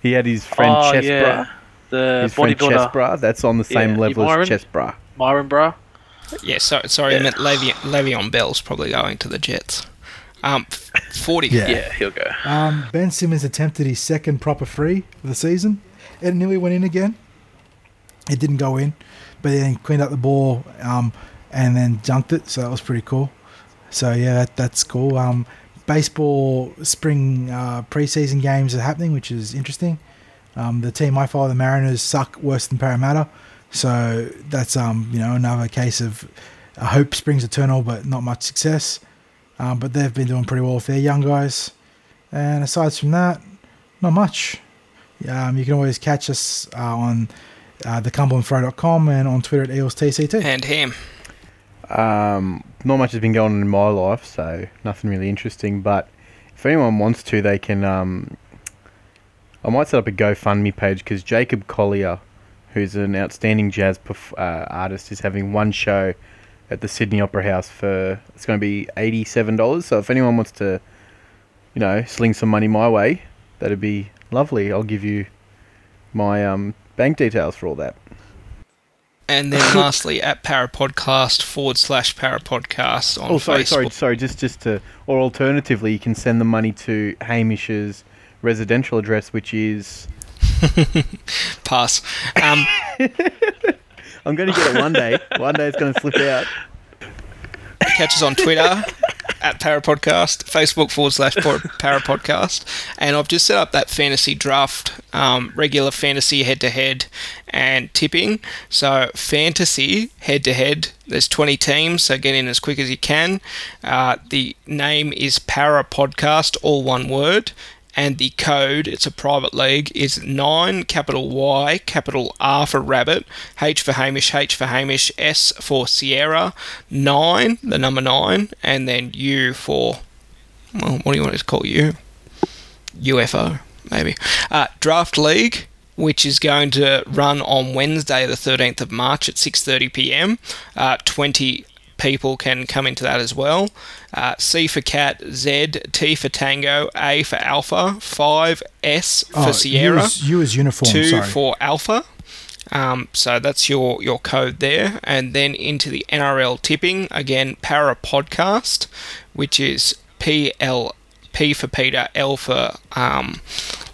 he had his friend oh Chest yeah, Bra. the His friend Chest Bra. That's on the same Yeah, level Myron? as Chest Bra. Myron Bra. Yeah, so, sorry, I meant Le'Veon, Le'Veon Bell's probably going to the Jets. Um, forty. Yeah. Yeah, he'll go. um, Ben Simmons attempted his second proper free of the season. It nearly went in again. It didn't go in, but then he cleaned up the ball um, and then dunked it. So that was pretty cool. So yeah, that, that's cool. Um, baseball spring uh, preseason games are happening, which is interesting. Um, the team I follow, the Mariners, suck worse than Parramatta. So that's um, you know another case of uh, hope springs eternal, but not much success. Um, but they've been doing pretty well with their young guys. And aside from that, not much. Um, you can always catch us uh, on uh, thecumberlandthrow.com and on Twitter at EelsTCT. And him. Um, not much has been going on in my life, so nothing really interesting. But if anyone wants to, they can. Um, I might set up a GoFundMe page because Jacob Collier, who's an outstanding jazz perf- uh, artist, is having one show at the Sydney Opera House for it's going to be eighty-seven dollars. So if anyone wants to, you know, sling some money my way, that'd be lovely. I'll give you my um, bank details for all that. And then lastly, at ParraPodcast forward slash ParraPodcast on Oh, sorry, Facebook. sorry, sorry. Just, just to, or alternatively, you can send the money to Hamish's residential address, which is. Pass. Um, I'm going to get it one day. One day it's going to slip out. Catch us on Twitter at ParraPodcast, Facebook forward slash ParraPodcast. And I've just set up that fantasy draft, um, regular fantasy head to head and tipping. So, fantasy head to head, there's 20 teams, so get in as quick as you can. Uh, the name is ParraPodcast, all one word and the code, it's a private league, is 9 capital Y, capital R for rabbit, H for Hamish, H for Hamish, S for Sierra, 9, the number 9, and then U for, well, what do you want to call you? UFO, maybe. Uh, Draft League, which is going to run on Wednesday, the 13th of March at 6:30 p.m. Uh, 20 people can come into that as well. Uh, C for cat, Z, T for tango, A for alpha, 5 S for Oh, Sierra, You as, you as uniform. two sorry. for alpha. Um, so that's your your code there, and then into the NRL tipping again. Parra podcast, which is P L P for Peter, L for um,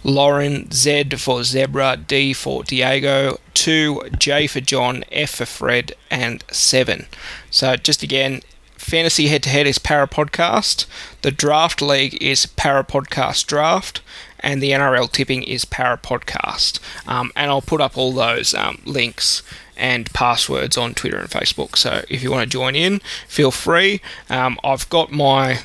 Lauren, Z for zebra, D for Diego, two J for John, F for Fred, and seven. So just again, fantasy head to head is Parra Podcast. The draft league is Parra Podcast Draft, and the NRL tipping is Parra Podcast. Um, and I'll put up all those um, links and passwords on Twitter and Facebook. So if you want to join in, feel free. Um, I've got my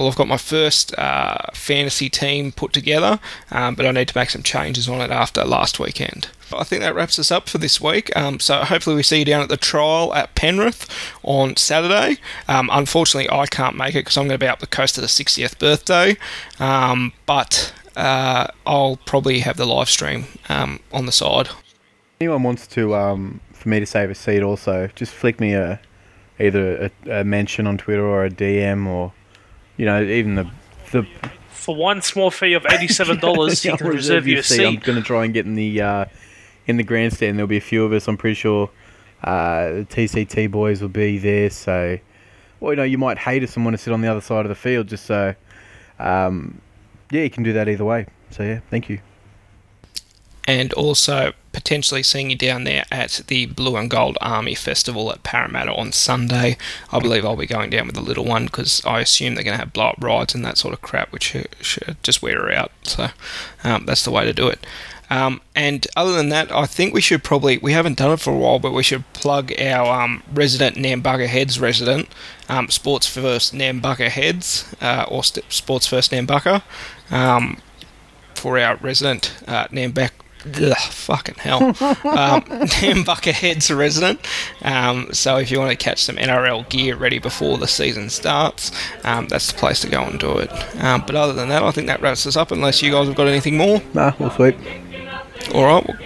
well, I've got my first uh, fantasy team put together, um, but I need to make some changes on it after last weekend. I think that wraps us up for this week. Um, so hopefully we see you down at the trial at Penrith on Saturday. Um, unfortunately, I can't make it because I'm going to be up the coast of the 60th birthday, um, but uh, I'll probably have the live stream um, on the side. Anyone wants to um, for me to save a seat, also just flick me a either a, a mention on Twitter or a DM or you know even the the For one small fee of eighty-seven dollars, you I'll can reserve you a I'm going to try and get in the uh, in the grandstand. There'll be a few of us. I'm pretty sure uh, the TCT boys will be there. So, well, you know, you might hate us and want to sit on the other side of the field. Just so, um, yeah, you can do that either way. So yeah, thank you. and also potentially seeing you down there at the Blue and Gold Army Festival at Parramatta on Sunday. I believe I'll be going down with the little one because I assume they're going to have blow up rides and that sort of crap, which just wear her out. So um, that's the way to do it. Um, and other than that, I think we should probably, we haven't done it for a while, but we should plug our um, resident Nambucca Heads resident, um, Sports First Nambucca Heads, uh, or Sports First Nambucca, um, for our resident uh, Nambucca. Ugh, fucking hell. um, Nambucca Heads resident. Um, so if you want to catch some NRL gear ready before the season starts, um, that's the place to go and do it. Um, but other than that, I think that wraps us up. Unless you guys have got anything more. Nah, we'll sweep. All right, we'll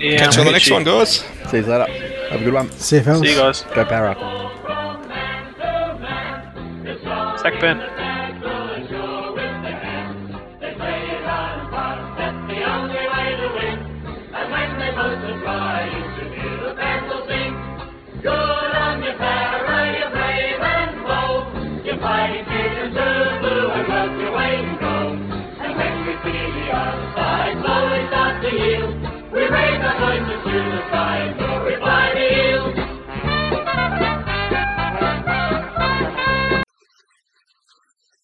Yeah, catch you on the next you. one, guys. See you later. Have a good one. See you, fellas. See you guys. Go Parra. Zach Ben. we yield. We raise our voices to the sky.